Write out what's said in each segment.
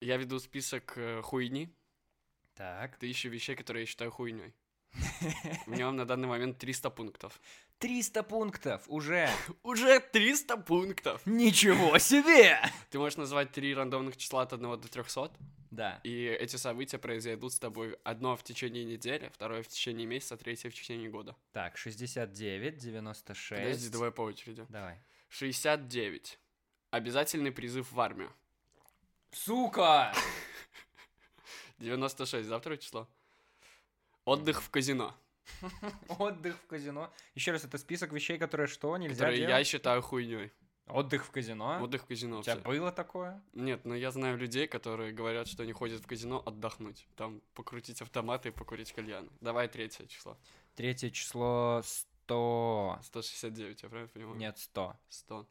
Я веду список э, хуйни, Так. тысячи вещей, которые я считаю хуйней. У него на данный момент 300 пунктов. 300 пунктов уже. Уже 300 пунктов! Ничего себе! Ты можешь назвать три рандомных числа от 1 до 300, Да. и эти события произойдут с тобой одно в течение недели, второе в течение месяца, третье в течение года. Так, 69, 96. Подожди, давай по очереди. Давай. 69. Обязательный призыв в армию. Сука! 96. Завтра число. Отдых в казино. Отдых в казино. Еще раз, это список вещей, которые что, нельзя Которые я делать? считаю хуйней. Отдых в казино? Отдых в казино. У тебя всё. было такое? Нет, но я знаю людей, которые говорят, что они ходят в казино отдохнуть. Там покрутить автоматы и покурить кальян. Давай третье число. Третье число 100... 169, я правильно понимаю? Нет, 100. 100.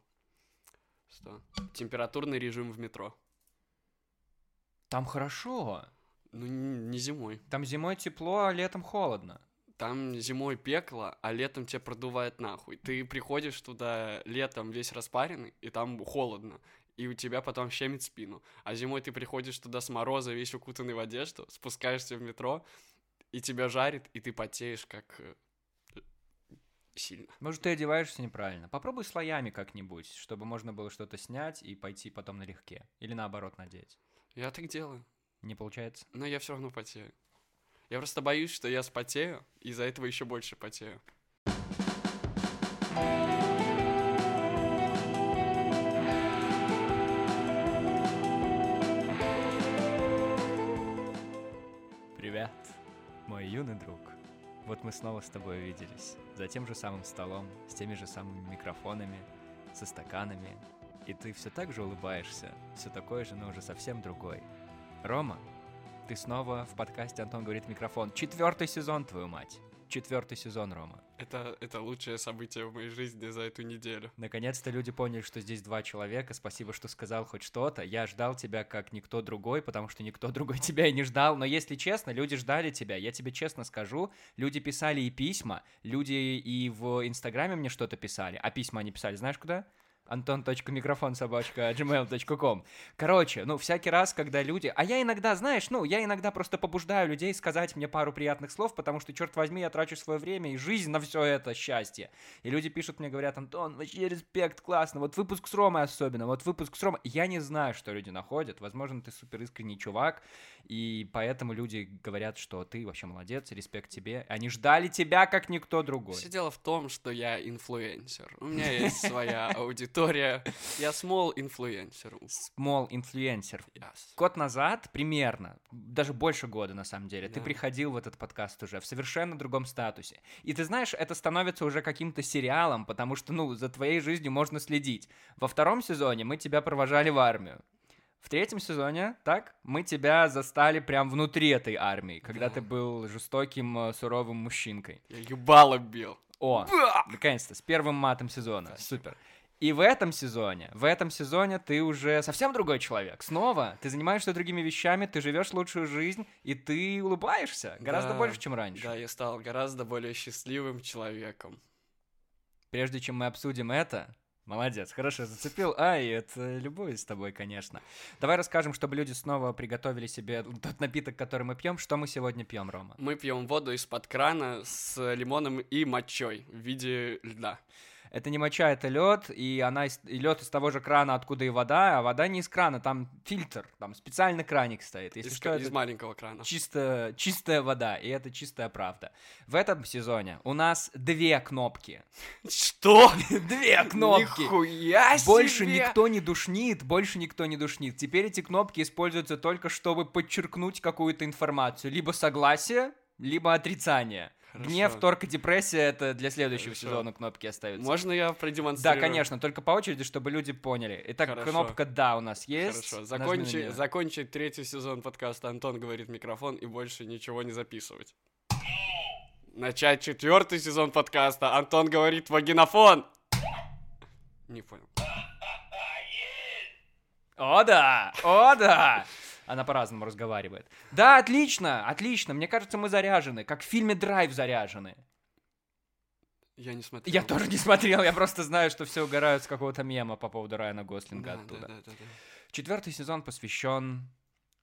100. Температурный режим в метро. Там хорошо. Ну, не зимой. Там зимой тепло, а летом холодно. Там зимой пекло, а летом тебя продувает нахуй. Ты приходишь туда летом весь распаренный, и там холодно. И у тебя потом щемит спину. А зимой ты приходишь туда с мороза, весь укутанный в одежду, спускаешься в метро, и тебя жарит, и ты потеешь как э, сильно. Может, ты одеваешься неправильно. Попробуй слоями как-нибудь, чтобы можно было что-то снять и пойти потом налегке. Или наоборот надеть. Я так делаю, Не получается? но я все равно потею. Я просто боюсь, что я спотею, и из-за этого еще больше потею. Привет, мой юный друг. Вот мы снова с тобой увиделись. За тем же самым столом, с теми же самыми микрофонами, со стаканами. И ты все так же улыбаешься, все такой же, но уже совсем другой. Рома, ты снова в подкасте «Антон говорит микрофон». Четвертый сезон, твою мать. Четвертый сезон, Рома. Это, это лучшее событие в моей жизни за эту неделю. Наконец-то люди поняли, что здесь два человека. Спасибо, что сказал хоть что-то. Я ждал тебя как никто другой, потому что никто другой тебя и не ждал. Но если честно, люди ждали тебя. Я тебе честно скажу, люди писали и письма, люди и в Инстаграме мне что-то писали. А письма они писали, знаешь куда? антон.микрофон собачка gmail.com. Короче, ну, всякий раз, когда люди... А я иногда, знаешь, ну, я иногда просто побуждаю людей сказать мне пару приятных слов, потому что, черт возьми, я трачу свое время и жизнь на все это счастье. И люди пишут мне, говорят, Антон, вообще респект, классно, вот выпуск с Ромой особенно, вот выпуск с Ромой. Я не знаю, что люди находят, возможно, ты супер искренний чувак, и поэтому люди говорят, что ты вообще молодец, респект тебе. Они ждали тебя, как никто другой. Все дело в том, что я инфлюенсер. У меня есть своя аудитория. Я small инфлюенсер. Small инфлюенсер. Yes. Год назад, примерно, даже больше года на самом деле, ты Да. приходил в этот подкаст уже в совершенно другом статусе. И ты знаешь, это становится уже каким-то сериалом, потому что, ну, за твоей жизнью можно следить. Во втором сезоне мы тебя провожали в армию. В третьем сезоне, так, мы тебя застали прям внутри этой армии, когда Да. ты был жестоким, э, суровым мужчинкой. Я ебало бил. О, наконец-то, с первым матом сезона. Спасибо. Супер. И в этом сезоне, в этом сезоне ты уже совсем другой человек. Снова ты занимаешься другими вещами, ты живешь лучшую жизнь, и ты улыбаешься гораздо Да, больше, чем раньше. Да, я стал гораздо более счастливым человеком. Прежде чем мы обсудим это, молодец, хорошо зацепил. Ай, это любовь с тобой, конечно. Давай расскажем, чтобы люди снова приготовили себе тот напиток, который мы пьем. Что мы сегодня пьем, Рома? Мы пьем воду из-под крана с лимоном и мочой в виде льда. Это не моча, это лед, и она из, лед из того же крана, откуда и вода, а вода не из крана, там фильтр, там специальный краник стоит. Если Из, что, из маленького крана. чисто, чистая вода, и это чистая правда. В этом сезоне у нас две кнопки. Что? Две кнопки! Нихуя себе! Больше никто не душнит, больше никто не душнит. Теперь эти кнопки используются только, чтобы подчеркнуть какую-то информацию. Либо согласие, либо отрицание. Хорошо. Гнев, торг и депрессия — это для следующего Хорошо. сезона кнопки остаются. Можно я Да, продемонстрирую? конечно, только по очереди, чтобы люди поняли. Итак, Хорошо. кнопка «Да» у нас есть. Хорошо, закончи, неё. закончить третий сезон подкаста «Антон говорит микрофон» и больше ничего не записывать. Начать четвертый сезон подкаста «Антон говорит вагинофон». Не понял. О, да! О, да! Она по-разному разговаривает. Да, отлично, отлично. Мне кажется, мы заряжены, как в фильме «Драйв» заряжены. Я не смотрел. Я тоже не смотрел, я просто знаю, что все угорают с какого-то мема по поводу Райана Гослинга Да, оттуда. да, да, да, да. Четвертый сезон посвящен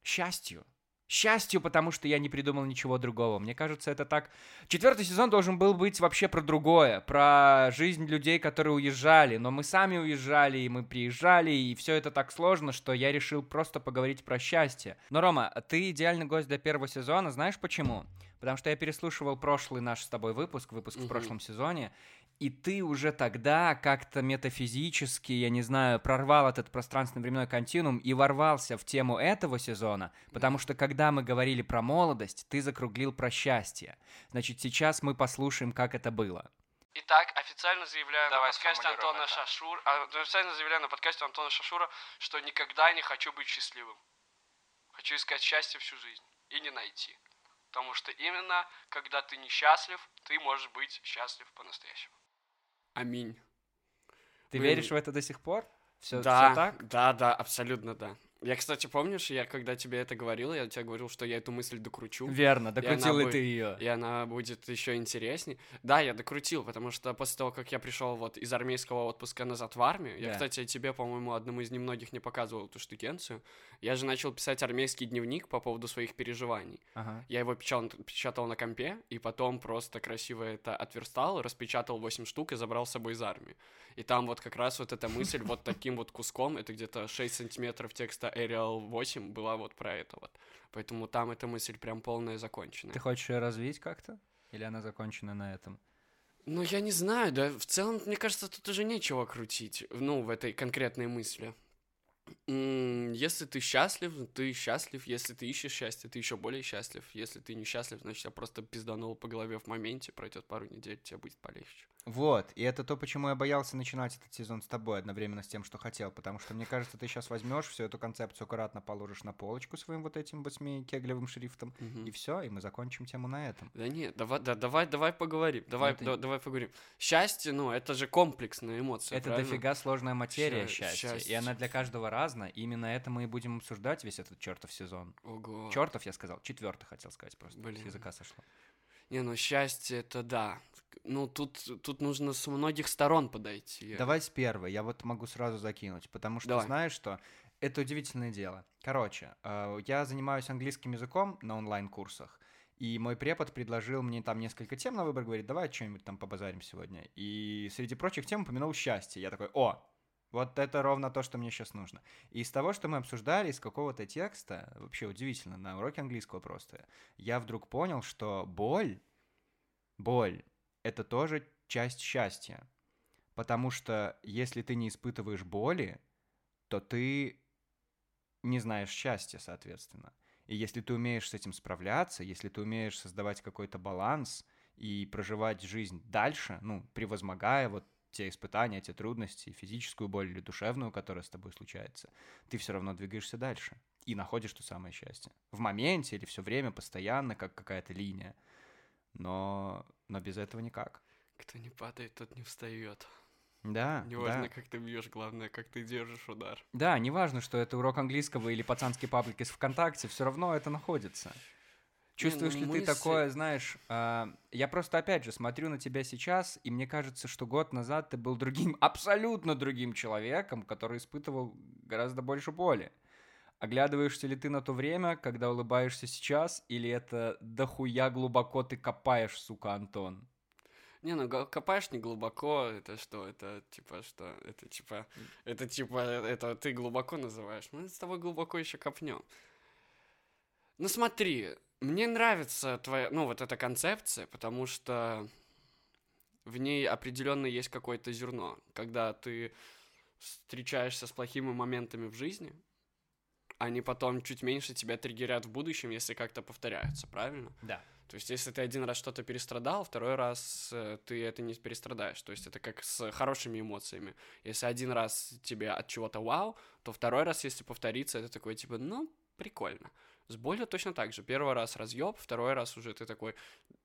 счастью. Счастью, потому что я не придумал ничего другого. Мне кажется, это так... Четвертый сезон должен был быть вообще про другое, про жизнь людей, которые уезжали, но мы сами уезжали, и мы приезжали, и все это так сложно, что я решил просто поговорить про счастье. Но, Рома, ты идеальный гость для первого сезона, знаешь почему? Потому что я переслушивал прошлый наш с тобой выпуск, выпуск в прошлом сезоне, и ты уже тогда как-то метафизически, я не знаю, прорвал этот пространственно-временной континуум и ворвался в тему этого сезона, потому что когда мы говорили про молодость, ты закруглил про счастье. Значит, сейчас мы послушаем, как это было. Итак, официально заявляю Давай на подкасте Антона это. Шашура, а, официально заявляю на подкасте Антона Шашура, что никогда не хочу быть счастливым. Хочу искать счастье всю жизнь и не найти. Потому что именно когда ты несчастлив, ты можешь быть счастлив по-настоящему. Аминь. Ты Блин. веришь в это до сих пор? Все, да, так? да, да, абсолютно да. Я, кстати, помнишь, я когда тебе это говорил, я тебе говорил, что я эту мысль докручу. Верно, докрутил и бы- ты ее. И она будет еще интереснее. Да, я докрутил, потому что после того, как я пришел вот из армейского отпуска назад в армию, я, Да. кстати, тебе, по-моему, одному из немногих не показывал эту штукенцию, я же начал писать армейский дневник по поводу своих переживаний. Ага. Я его печатал, печатал на компе, и потом просто красиво это отверстал, распечатал 8 штук и забрал с собой из армии. И там вот как раз вот эта мысль вот таким вот куском, это где-то 6 сантиметров текста Arial 8 была вот про это вот. Поэтому там эта мысль прям полная законченная. Ты хочешь ее развить как-то? Или она закончена на этом? Ну, я не знаю, да, в целом, мне кажется, тут уже нечего крутить, ну, в этой конкретной мысли. Если ты счастлив, ты счастлив. Если ты ищешь счастье, ты еще более счастлив. Если ты несчастлив, значит, я просто пизданул по голове в моменте, пройдет пару недель, тебе будет полегче. Вот, и это то, почему я боялся начинать этот сезон с тобой одновременно с тем, что хотел, потому что мне кажется, ты сейчас возьмешь всю эту концепцию аккуратно положишь на полочку своим вот этим восьми кеглевым шрифтом, Мгм. и все, и мы закончим тему на этом. Да нет, давай, да, давай, давай поговорим, давай, это- да- давай поговорим. Счастье, ну, это же комплексная эмоция, это правильно? дофига сложная материя Ща- счастья, и счастье. она для каждого разная, и именно это мы и будем обсуждать весь этот чертов сезон. Ого. Чертов, я сказал, четвертый хотел сказать просто, Блин. с языка сошло. Не, ну, счастье, это да. Ну, тут, тут нужно с многих сторон подойти. Давай с первой, я вот могу сразу закинуть, потому что Давай. знаешь что, это удивительное дело. Короче, э, я занимаюсь английским языком на онлайн-курсах, и мой препод предложил мне там несколько тем на выбор, говорит, давай что-нибудь там побазарим сегодня. И среди прочих тем упомянул счастье. Я такой, о, вот это ровно то, что мне сейчас нужно. И из того, что мы обсуждали, из какого-то текста, вообще удивительно, на уроке английского просто, я вдруг понял, что боль, боль — это тоже часть счастья. Потому что если ты не испытываешь боли, то ты не знаешь счастья, соответственно. И если ты умеешь с этим справляться, если ты умеешь создавать какой-то баланс и проживать жизнь дальше, ну, превозмогая вот те испытания, те трудности, физическую боль или душевную, которая с тобой случается, ты все равно двигаешься дальше и находишь то самое счастье. В моменте или все время, постоянно, как какая-то линия. Но, но без этого никак. Кто не падает, тот не встает. Да, Неважно, да. как ты бьешь, главное, как ты держишь удар. Да, неважно, что это урок английского или пацанский паблик из ВКонтакте, все равно это находится. Чувствуешь ну ли мысли- ты такое, знаешь, а, я просто опять же смотрю на тебя сейчас, и мне кажется, что год назад ты был другим, абсолютно другим человеком, который испытывал гораздо больше боли. Оглядываешься ли ты на то время, когда улыбаешься сейчас, или это дохуя глубоко ты копаешь, сука, Антон? Не, ну копаешь не глубоко, это что? Это типа что? Это типа, это типа, это ты глубоко называешь. Мы с тобой глубоко еще копнем. Ну смотри, мне нравится твоя, ну вот эта концепция, потому что в ней определенно есть какое-то зерно. Когда ты встречаешься с плохими моментами в жизни, они потом чуть меньше тебя триггерят в будущем, если как-то повторяются, правильно? Да. То есть, если ты один раз что-то перестрадал, второй раз э, ты это не перестрадаешь. То есть, это как с хорошими эмоциями. Если один раз тебе от чего-то вау, то второй раз, если повторится, это такой типа, ну, прикольно. С болью точно так же. Первый раз разъеб, второй раз уже ты такой,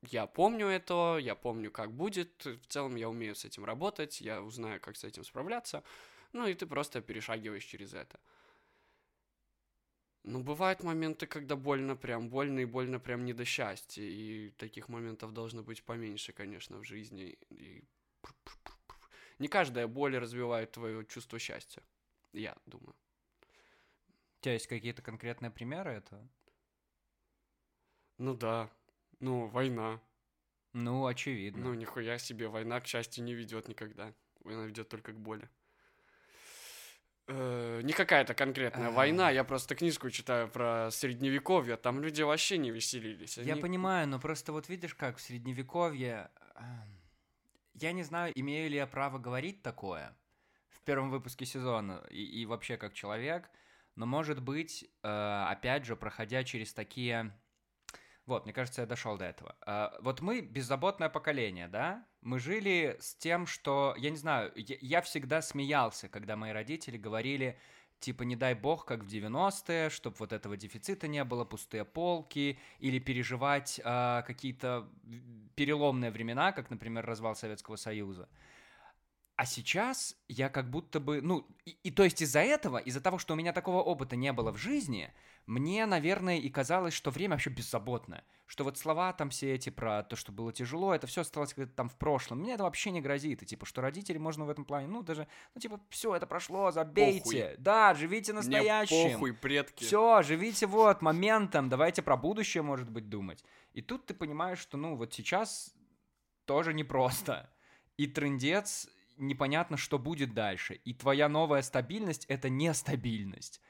я помню это, я помню, как будет, в целом я умею с этим работать, я узнаю, как с этим справляться, ну и ты просто перешагиваешь через это. Ну, бывают моменты, когда больно прям, больно и больно прям не до счастья, и таких моментов должно быть поменьше, конечно, в жизни. И... Не каждая боль развивает твое чувство счастья, я думаю. У тебя есть какие-то конкретные примеры этого? Ну да. Ну, война. Ну, очевидно. Ну, нихуя себе, война к счастью не ведет никогда. Война ведет только к боли. Э, не какая-то конкретная А. война, я просто книжку читаю про средневековье, там люди вообще не веселились. Я они- понимаю, но просто вот видишь, как в средневековье... Я не знаю, имею ли я право говорить такое в первом выпуске сезона и, и вообще как человек, но может быть, э, опять же, проходя через такие... Вот, мне кажется, я дошел до этого. А, вот мы беззаботное поколение, да? Мы жили с тем, что, я не знаю, я, всегда смеялся, когда мои родители говорили, типа, не дай бог, как в 90-е, чтобы вот этого дефицита не было, пустые полки, или переживать а, какие-то переломные времена, как, например, развал Советского Союза. А сейчас я как будто бы, ну, и, и то есть из-за этого, из-за того, что у меня такого опыта не было в жизни, мне, наверное, и казалось, что время вообще беззаботное. Что вот слова там все эти про то, что было тяжело, это все осталось где-то там в прошлом. Мне это вообще не грозит. И типа, что родители можно в этом плане, ну, даже, ну, типа, все, это прошло, забейте. Похуй. Да, живите Мне настоящим. похуй, предки. Все, живите вот моментом, давайте про будущее, может быть, думать. И тут ты понимаешь, что, ну, вот сейчас тоже непросто. И трендец, непонятно, что будет дальше. И твоя новая стабильность — это нестабильность.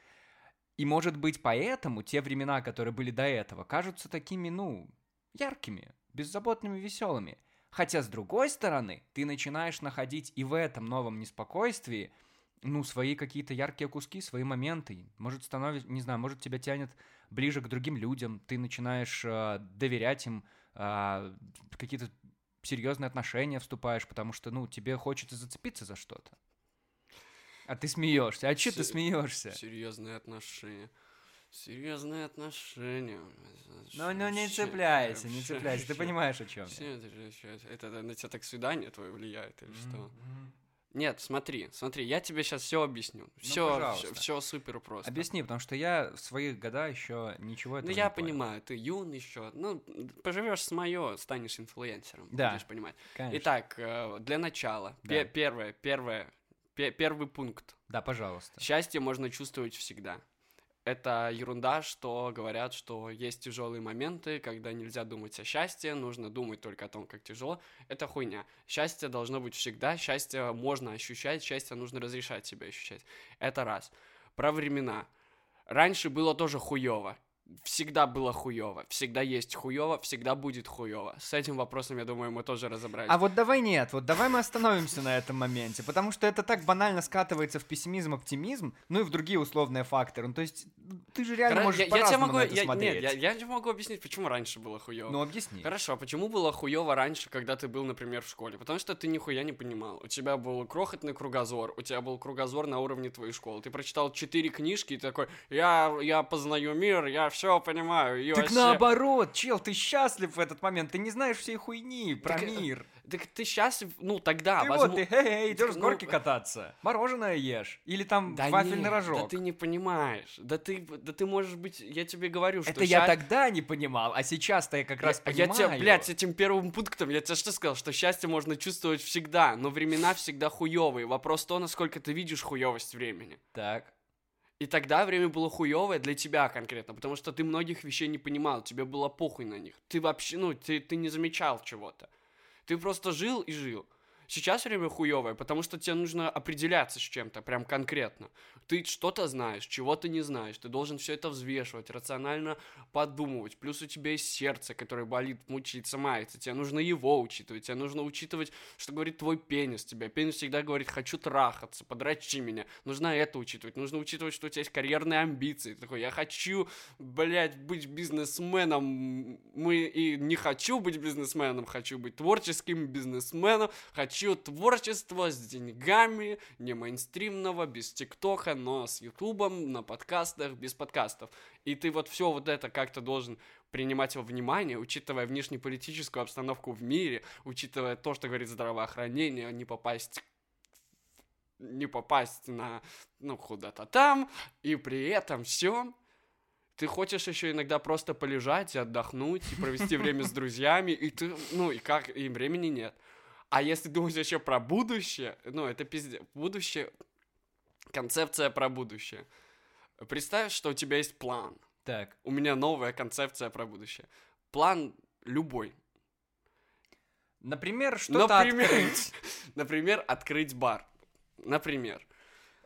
И, может быть, поэтому те времена, которые были до этого, кажутся такими, ну, яркими, беззаботными, веселыми. Хотя, с другой стороны, ты начинаешь находить и в этом новом неспокойствии, ну, свои какие-то яркие куски, свои моменты. Может, становится, не знаю, может, тебя тянет ближе к другим людям, ты начинаешь э, доверять им, э, какие-то серьезные отношения вступаешь, потому что, ну, тебе хочется зацепиться за что-то. А ты смеешься. А че ты смеешься? Серьезные отношения. Серьезные отношения. Ну, ну не Ща- цепляйся, не ща- цепляйся. Ты понимаешь, о чем ща- это, же- ща- это, это на тебя так свидание твое влияет или что? Нет, смотри, смотри, я тебе сейчас все объясню. Все, Ну, пожалуйста. все, супер просто. Объясни, потому что я в своих года еще ничего этого Ну, я не понял. понимаю, ты юн еще. Ну, поживешь с мое, станешь инфлюенсером. Да. Будешь понимать. Конечно. Итак, э, для начала. Да. пе- первое, первое, пе- первый пункт. Да, пожалуйста. Счастье можно чувствовать всегда. Это ерунда, что говорят, что есть тяжелые моменты, когда нельзя думать о счастье, нужно думать только о том, как тяжело. Это хуйня. Счастье должно быть всегда, счастье можно ощущать, счастье нужно разрешать себе ощущать. Это раз. Про времена. Раньше было тоже хуево. Всегда было хуево. Всегда есть хуево, всегда будет хуево. С этим вопросом, я думаю, мы тоже разобрались. А вот давай нет, вот давай мы остановимся на этом моменте, потому что это так банально скатывается в пессимизм, оптимизм, ну и в другие условные факторы. Ну, то есть ты же реально Хоро- можешь я, я тебе могу, на это я, смотреть. нет, я, я тебе могу объяснить, почему раньше было хуево. Ну, объясни. Хорошо, а почему было хуево раньше, когда ты был, например, в школе? Потому что ты нихуя не понимал. У тебя был крохотный кругозор, у тебя был кругозор на уровне твоей школы. Ты прочитал четыре книжки и такой, я, я познаю мир, я все понимаю. И Так вообще- наоборот, чел, ты счастлив в этот момент, ты не знаешь всей хуйни про Так, э, мир. Так ты счастлив, ну тогда, ты возможно... вот, ты, хе-хе, идешь с ну, горки кататься, мороженое ешь, или там Да вафельный нет, рожок. Да ты не понимаешь. Да ты, да ты можешь быть, я тебе говорю, что Это я ща- тогда не понимал, а сейчас-то я как раз я, я понимаю. тебе, блядь, с этим первым пунктом, я тебе что сказал, что счастье можно чувствовать всегда, но времена всегда хуевые. Вопрос то, насколько ты видишь хуевость времени. Так. И тогда время было хуевое для тебя конкретно, потому что ты многих вещей не понимал, тебе было похуй на них. Ты вообще, ну, ты, ты не замечал чего-то. Ты просто жил и жил. Сейчас время хуевое, потому что тебе нужно определяться с чем-то, прям конкретно. Ты что-то знаешь, чего-то не знаешь. Ты должен все это взвешивать, рационально подумывать. Плюс у тебя есть сердце, которое болит, мучается, мается. Тебе нужно его учитывать. Тебе нужно учитывать, что говорит твой пенис тебе. Пенис всегда говорит, хочу трахаться, подрачи меня. Нужно это учитывать. Нужно учитывать, что у тебя есть карьерные амбиции. Ты такой, я хочу, блядь, быть бизнесменом. Мы и не хочу быть бизнесменом, хочу быть творческим бизнесменом. Хочу творчество с деньгами, не мейнстримного, без ТикТока, но с Ютубом, на подкастах, без подкастов. И ты вот все вот это как-то должен принимать во внимание, учитывая внешнеполитическую обстановку в мире, учитывая то, что говорит здравоохранение, не попасть не попасть на, ну, куда-то там, и при этом все ты хочешь еще иногда просто полежать и отдохнуть, и провести время с друзьями, и ты, ну, и как, и времени нет. А если думать еще про будущее, ну, это пиздец, будущее, концепция про будущее. Представь, что у тебя есть план. Так. У меня новая концепция про будущее. План любой. Например, что-то Например, открыть. например, открыть бар. Например.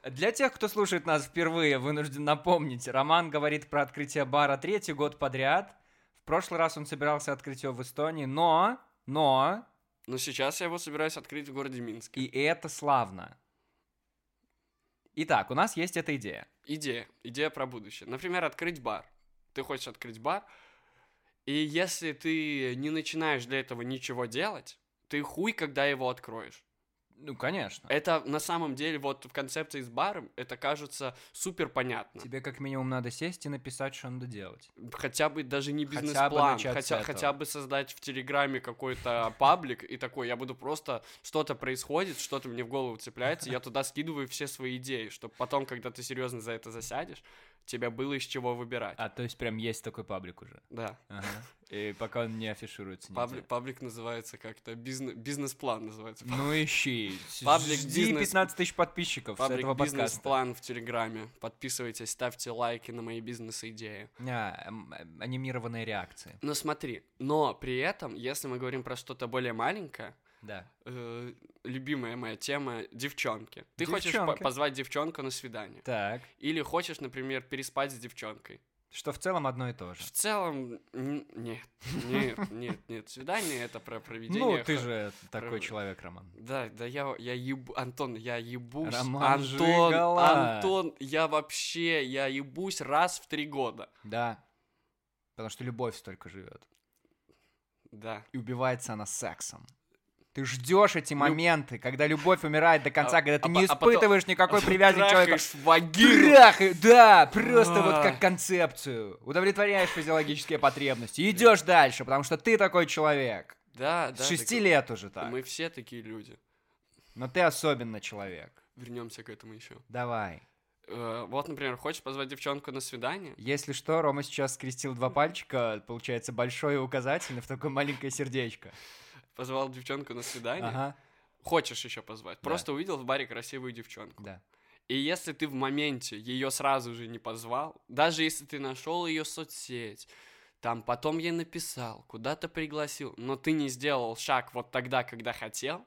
Для тех, кто слушает нас впервые, вынужден напомнить, Роман говорит про открытие бара третий год подряд. В прошлый раз он собирался открыть его в Эстонии, но, но, Но сейчас я его собираюсь открыть в городе Минске. и это славно. Итак, у нас есть эта идея. Идея. Идея про будущее. Например, открыть бар. Ты хочешь открыть бар, и если ты не начинаешь для этого ничего делать, ты хуй, когда его откроешь. Ну, конечно. Это на самом деле вот в концепции с баром это кажется супер понятно. Тебе как минимум надо сесть и написать, что надо делать. Хотя бы даже не Хотя бы бизнес-план, начать с хотя, хотя бы создать в Телеграме какой-то паблик и такой, я буду просто, что-то происходит, что-то мне в голову цепляется, я туда скидываю все свои идеи, чтобы потом, когда ты серьезно за это засядешь, тебе было из чего выбирать. А, то есть прям есть такой паблик уже. Да. Ага. И пока он не афишируется нигде. Паблик, называется как-то, бизнес, бизнес-план называется. Ну ищи. Паблик Жди бизнес- 15 тысяч подписчиков с Паблик этого подкаста. бизнес-план в Телеграме. Подписывайтесь, ставьте лайки на мои бизнес-идеи. А, анимированные реакции. Но смотри, но при этом, если мы говорим про что-то более маленькое, Да. э, любимая моя тема девчонки. Ты хочешь Девчонки. по- позвать девчонку на свидание. Так. Или хочешь, например, переспать с девчонкой. Что в целом одно и то же. В целом, нет, нет, нет, нет. Свидание это про проведение. Ну, ты же такой человек, Роман. Да, да я, я ебу... Антон, я ебусь. Роман Антон. Антон, я вообще, я ебусь раз в три года. Да. Потому что любовь столько живет. Да. И убивается она сексом. Ты ждешь эти моменты, когда любовь умирает до конца, А- когда ты а не по- а потом- испытываешь никакой привязки к человеку. Трахаешь вагину. Трахай, да, просто вот А. как концепцию. Удовлетворяешь физиологические потребности. Идешь дальше, потому что ты такой человек. Да, да. С шести так- лет уже так. Мы все такие люди. Но ты особенно человек. Вернемся к этому еще. Давай. Вот, например, хочешь позвать девчонку на свидание? Если что, Рома сейчас скрестил два пальчика, получается большой и указательный в такое маленькое сердечко. Позвал девчонку на свидание. Ага, Хочешь еще позвать? Да. Просто увидел в баре красивую девчонку. да. И если ты в моменте ее сразу же не позвал, даже если ты нашел ее соцсеть, там потом ей написал, куда-то пригласил, но ты не сделал шаг вот тогда, когда хотел,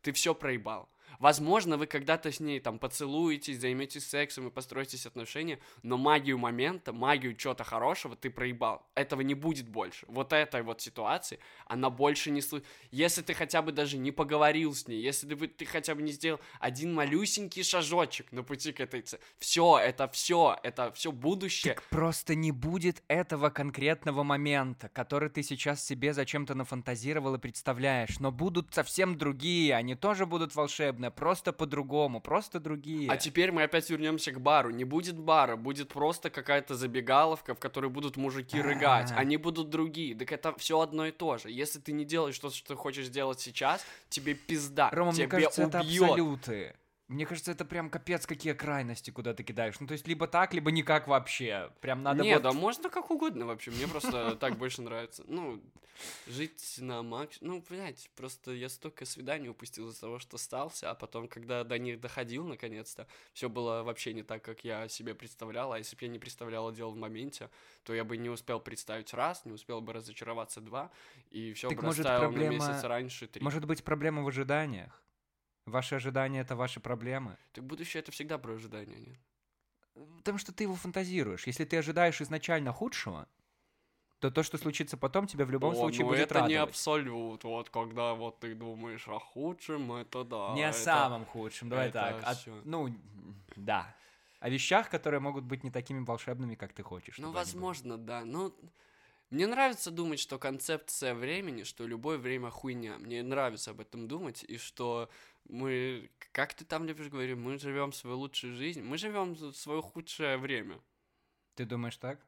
ты все проебал. Возможно, вы когда-то с ней там поцелуетесь, займетесь сексом и построитесь отношения, но магию момента, магию чего-то хорошего ты проебал. Этого не будет больше. Вот этой вот ситуации, она больше не слышит. Если ты хотя бы даже не поговорил с ней, если ты, ты хотя бы не сделал один малюсенький шажочек на пути к этой цели, все, это все, это все будущее. Так просто не будет этого конкретного момента, который ты сейчас себе зачем-то нафантазировал и представляешь. Но будут совсем другие, они тоже будут волшебные, просто по-другому, просто другие. А теперь мы опять вернемся к бару. Не будет бара, будет просто какая-то забегаловка, в которой будут мужики рыгать. Они будут другие. Так это все одно и то же. Если ты не делаешь то, что ты хочешь сделать сейчас, тебе пизда. Рома, мне тебе кажется, это убьет. абсолюты. Мне кажется, это прям капец какие крайности, куда ты кидаешь. Ну, то есть, либо так, либо никак вообще. Прям надо Не, вот... да можно как угодно вообще. Мне просто так больше нравится. Ну, жить на макс... Ну, блядь, просто я столько свиданий упустил из-за того, что остался, а потом, когда до них доходил, наконец-то, все было вообще не так, как я себе представлял, а если бы я не представлял, а делал в моменте, то я бы не успел представить раз, не успел бы разочароваться два, и все бы может, проблема- на месяц раньше три. Может быть, проблема в ожиданиях? Ваши ожидания — это ваши проблемы? Так будущее — это всегда про ожидания, нет? Потому что ты его фантазируешь. Если ты ожидаешь изначально худшего, то то, что случится потом, тебя в любом О, случае ну будет это не радовать. абсолют, вот когда вот ты думаешь о худшем, это да. Не о это- самом худшем, давай это так. О- ну, да. О вещах, которые могут быть не такими волшебными, как ты хочешь. Ну, возможно, да. Но мне нравится думать, что концепция времени, что любое время хуйня. Мне нравится об этом думать, и что мы, как ты там любишь говорить, мы живем свою лучшую жизнь, мы живем свое худшее время. Ты думаешь так?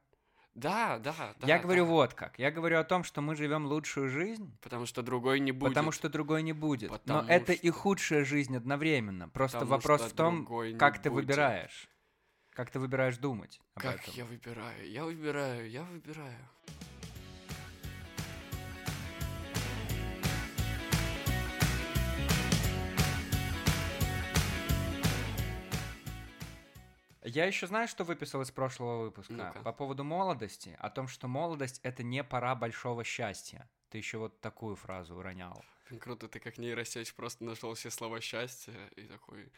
Да, да, да. Я говорю да. вот как. Я говорю о том, что мы живем лучшую жизнь, Потому что другой не будет. потому что другой не будет. Потому Но это и худшая жизнь одновременно. Просто Потому вопрос в том, как ты будет. выбираешь. Как ты выбираешь думать об Как этом. я выбираю? Я выбираю, я выбираю. Я еще знаю, что выписал из прошлого выпуска Ну-ка. по поводу молодости, о том, что молодость это не пора большого счастья. Ты еще вот такую фразу уронял. Блин, Круто, ты как нейросеть просто нашел все слова счастья и такой...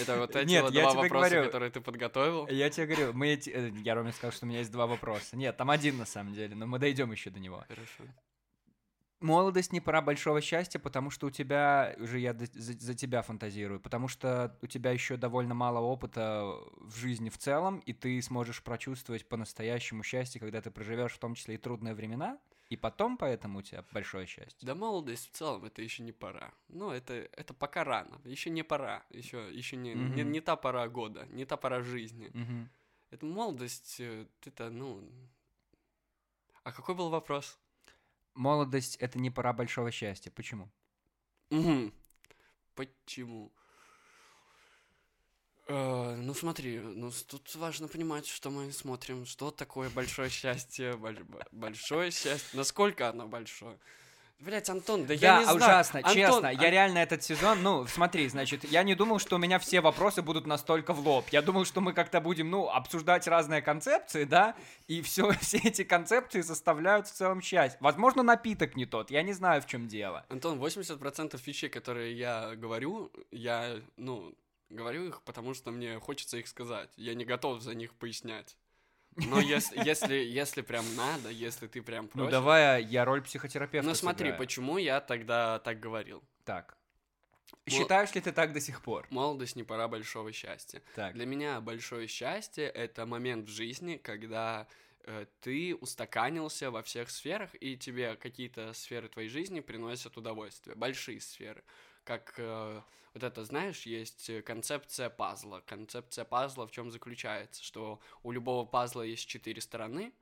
Это вот эти Нет, два вопроса, которые ты подготовил. Я тебе говорю, мы э, Я Роме сказал, что у меня есть два вопроса. Нет, там один на самом деле, но мы дойдем еще до него. Хорошо. Молодость не пора большого счастья, потому что у тебя, уже я за, за тебя фантазирую, потому что у тебя еще довольно мало опыта в жизни в целом, и ты сможешь прочувствовать по-настоящему счастье, когда ты проживешь в том числе и трудные времена, и потом поэтому у тебя большое счастье. Да молодость в целом это еще не пора. Ну, это, это пока рано. Еще не пора. Еще, еще не, не, Мгм. не та пора года, не та пора жизни. Мгм. Это молодость, э, это, ну... А какой был вопрос? Молодость — это не пора большого счастья. Почему? Почему? Э, ну смотри, ну тут важно понимать, что мы смотрим, что такое большое счастье, большое счастье, насколько оно большое. Блять, Антон, да, я Да, не знаю. ужасно, Антон, честно. Я Ан- реально этот сезон, ну, смотри, значит, я не думал, что у меня все вопросы будут настолько в лоб. Я думал, что мы как-то будем, ну, обсуждать разные концепции, да, и все, все эти концепции составляют в целом счастье. Возможно, напиток не тот, я не знаю, в чем дело. Антон, 80% вещей, которые я говорю, я, ну, говорю их, потому что мне хочется их сказать. Я не готов за них пояснять. Но если, если, если прям надо, если ты прям Ну, просишь... давай я роль психотерапевта Ну смотри, сыграю. почему я тогда так говорил. Так. Мол- Считаешь ли ты так до сих пор? Молодость не пора большого счастья. Так. Для меня большое счастье это момент в жизни, когда э, ты устаканился во всех сферах, и тебе какие-то сферы твоей жизни приносят удовольствие. Большие сферы. Как э, вот это, знаешь, есть э, концепция пазла. Концепция пазла в чем заключается? Что у любого пазла есть четыре стороны,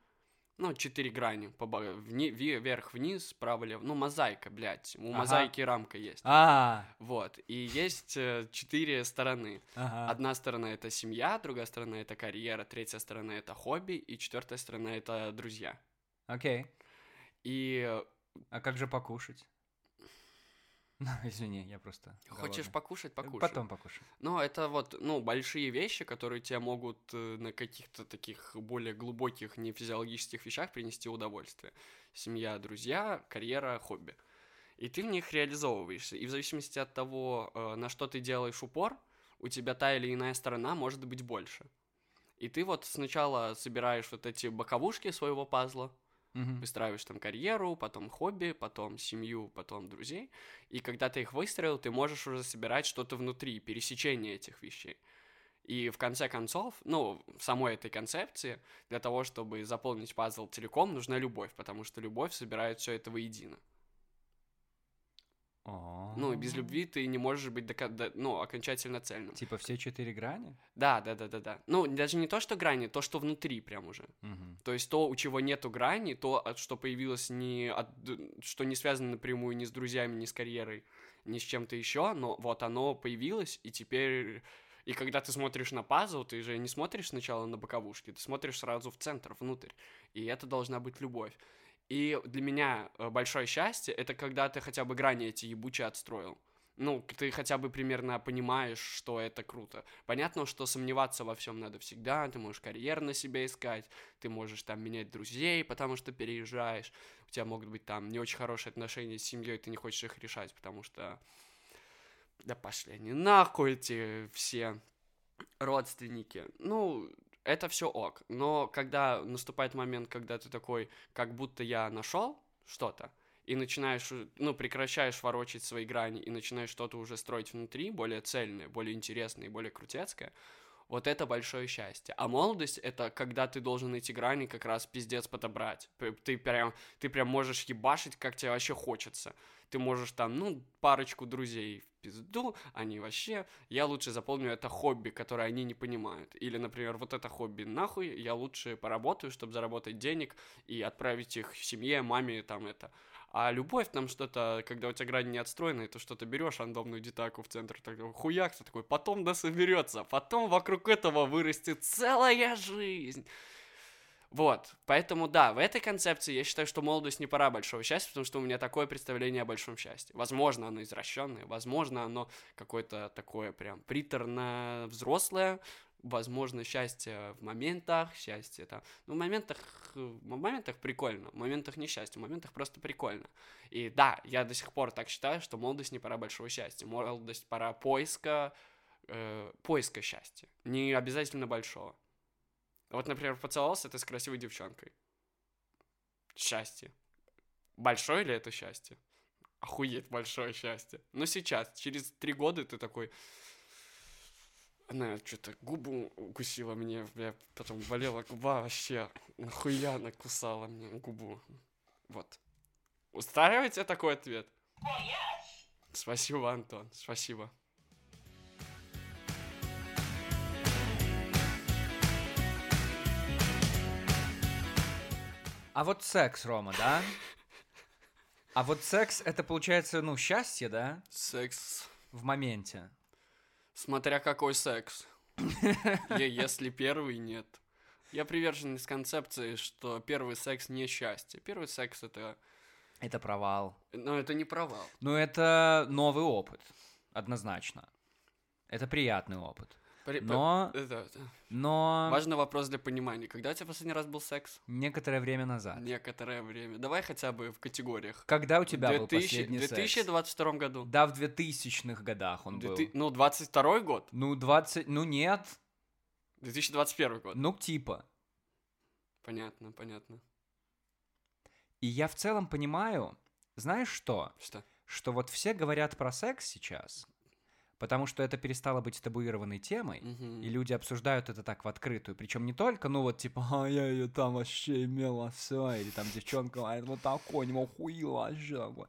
ну, четыре грани, вни- вверх, вниз, справа, лево. Ну, мозаика, блядь. У Ага. мозаики рамка есть. А, Вот. И есть э, четыре стороны. ага. Одна сторона это семья, другая сторона это карьера, третья сторона это хобби, и четвертая сторона это друзья. Окей. И э, А как же покушать? Ну, извини, я просто... хочешь голодный. покушать, покушай. Потом покушай. Но это вот, ну, большие вещи, которые тебе могут э, на каких-то таких более глубоких нефизиологических вещах принести удовольствие. Семья, друзья, карьера, хобби. И ты в них реализовываешься. И в зависимости от того, э, на что ты делаешь упор, у тебя та или иная сторона может быть больше. И ты вот сначала собираешь вот эти боковушки своего пазла, Мгм. выстраиваешь там карьеру, потом хобби, потом семью, потом друзей. И когда ты их выстроил, ты можешь уже собирать что-то внутри, пересечение этих вещей. И в конце концов, ну, в самой этой концепции, для того, чтобы заполнить пазл целиком, нужна любовь, потому что любовь собирает все это воедино. Ну, и без О. любви ты не можешь быть дока- до- ну, окончательно цельным. Типа все четыре грани? Да, да, да, да, да. Ну, даже не то, что грани, то, что внутри прям уже. Мгм. То есть то, у чего нету грани, то, от- что появилось не от, что не связано напрямую ни с друзьями, ни с карьерой, ни с чем-то еще, но вот оно появилось, и теперь... И когда ты смотришь на пазл, ты же не смотришь сначала на боковушки, ты смотришь сразу в центр, внутрь. И это должна быть любовь. И для меня э, большое счастье — это когда ты хотя бы грани эти ебучие отстроил. Ну, ты хотя бы примерно понимаешь, что это круто. Понятно, что сомневаться во всем надо всегда, ты можешь карьер на себе искать, ты можешь там менять друзей, потому что переезжаешь, у тебя могут быть там не очень хорошие отношения с семьей, ты не хочешь их решать, потому что да пошли они нахуй эти все родственники. Ну, это все ок. Но когда наступает момент, когда ты такой, как будто я нашел что-то, и начинаешь, ну, прекращаешь ворочать свои грани и начинаешь что-то уже строить внутри, более цельное, более интересное и более крутецкое, вот это большое счастье. А молодость — это когда ты должен эти грани как раз пиздец подобрать. Ты прям, ты прям можешь ебашить, как тебе вообще хочется. Ты можешь там, ну, парочку друзей в пизду, они вообще... Я лучше запомню это хобби, которое они не понимают. Или, например, вот это хобби нахуй, я лучше поработаю, чтобы заработать денег и отправить их семье, маме, там это. А любовь там что-то, когда у тебя грань не отстроена, ты что-то берешь рандомную детальку в центр, такой хуяк, ты такой, потом да соберется, потом вокруг этого вырастет целая жизнь. Вот, поэтому да, в этой концепции я считаю, что молодость не пора большого счастья, потому что у меня такое представление о большом счастье. Возможно, оно извращенное, возможно, оно какое-то такое прям приторно взрослое, возможно, счастье в моментах, счастье там. Ну, в моментах, в моментах прикольно, в моментах несчастья, в моментах просто прикольно. И да, я до сих пор так считаю, что молодость не пора большого счастья. Молодость пора поиска, э, поиска счастья. Не обязательно большого. Вот, например, поцеловался ты с красивой девчонкой. Счастье. Большое ли это счастье? Охуеть большое счастье. Но сейчас, через три года ты такой, она что-то губу укусила мне, бля, потом болела губа вообще. Нахуя она кусала мне губу? Вот. Устраивает тебя такой ответ? Спасибо, Антон, спасибо. А вот секс, Рома, да? А вот секс, это получается, ну, счастье, да? Секс. В моменте. Смотря какой секс. Если первый, нет. Я приверженец концепции, что первый секс не счастье. Первый секс это... Это провал. Но это не провал. Ну, это новый опыт, однозначно. Это приятный опыт. Но, Это- но Важный вопрос для понимания. Когда у тебя последний раз был секс? некоторое время назад. Некоторое время. Давай хотя бы в категориях. Когда у тебя был 2000 последний В секс? 2022 году. Да, в 2000-х годах он был. 2000 Ну, 22 год? Ну, 20... Ну, нет. 2021 год. Ну, типа. Понятно, понятно. И я в целом понимаю, знаешь что? Что? Что вот все говорят про секс сейчас, потому что это перестало быть табуированной темой, Мгм. и люди обсуждают это так в открытую. Причем не только, ну вот типа, а я ее там вообще имела все, или там девчонка говорит, вот такой, не охуела вообще. такой».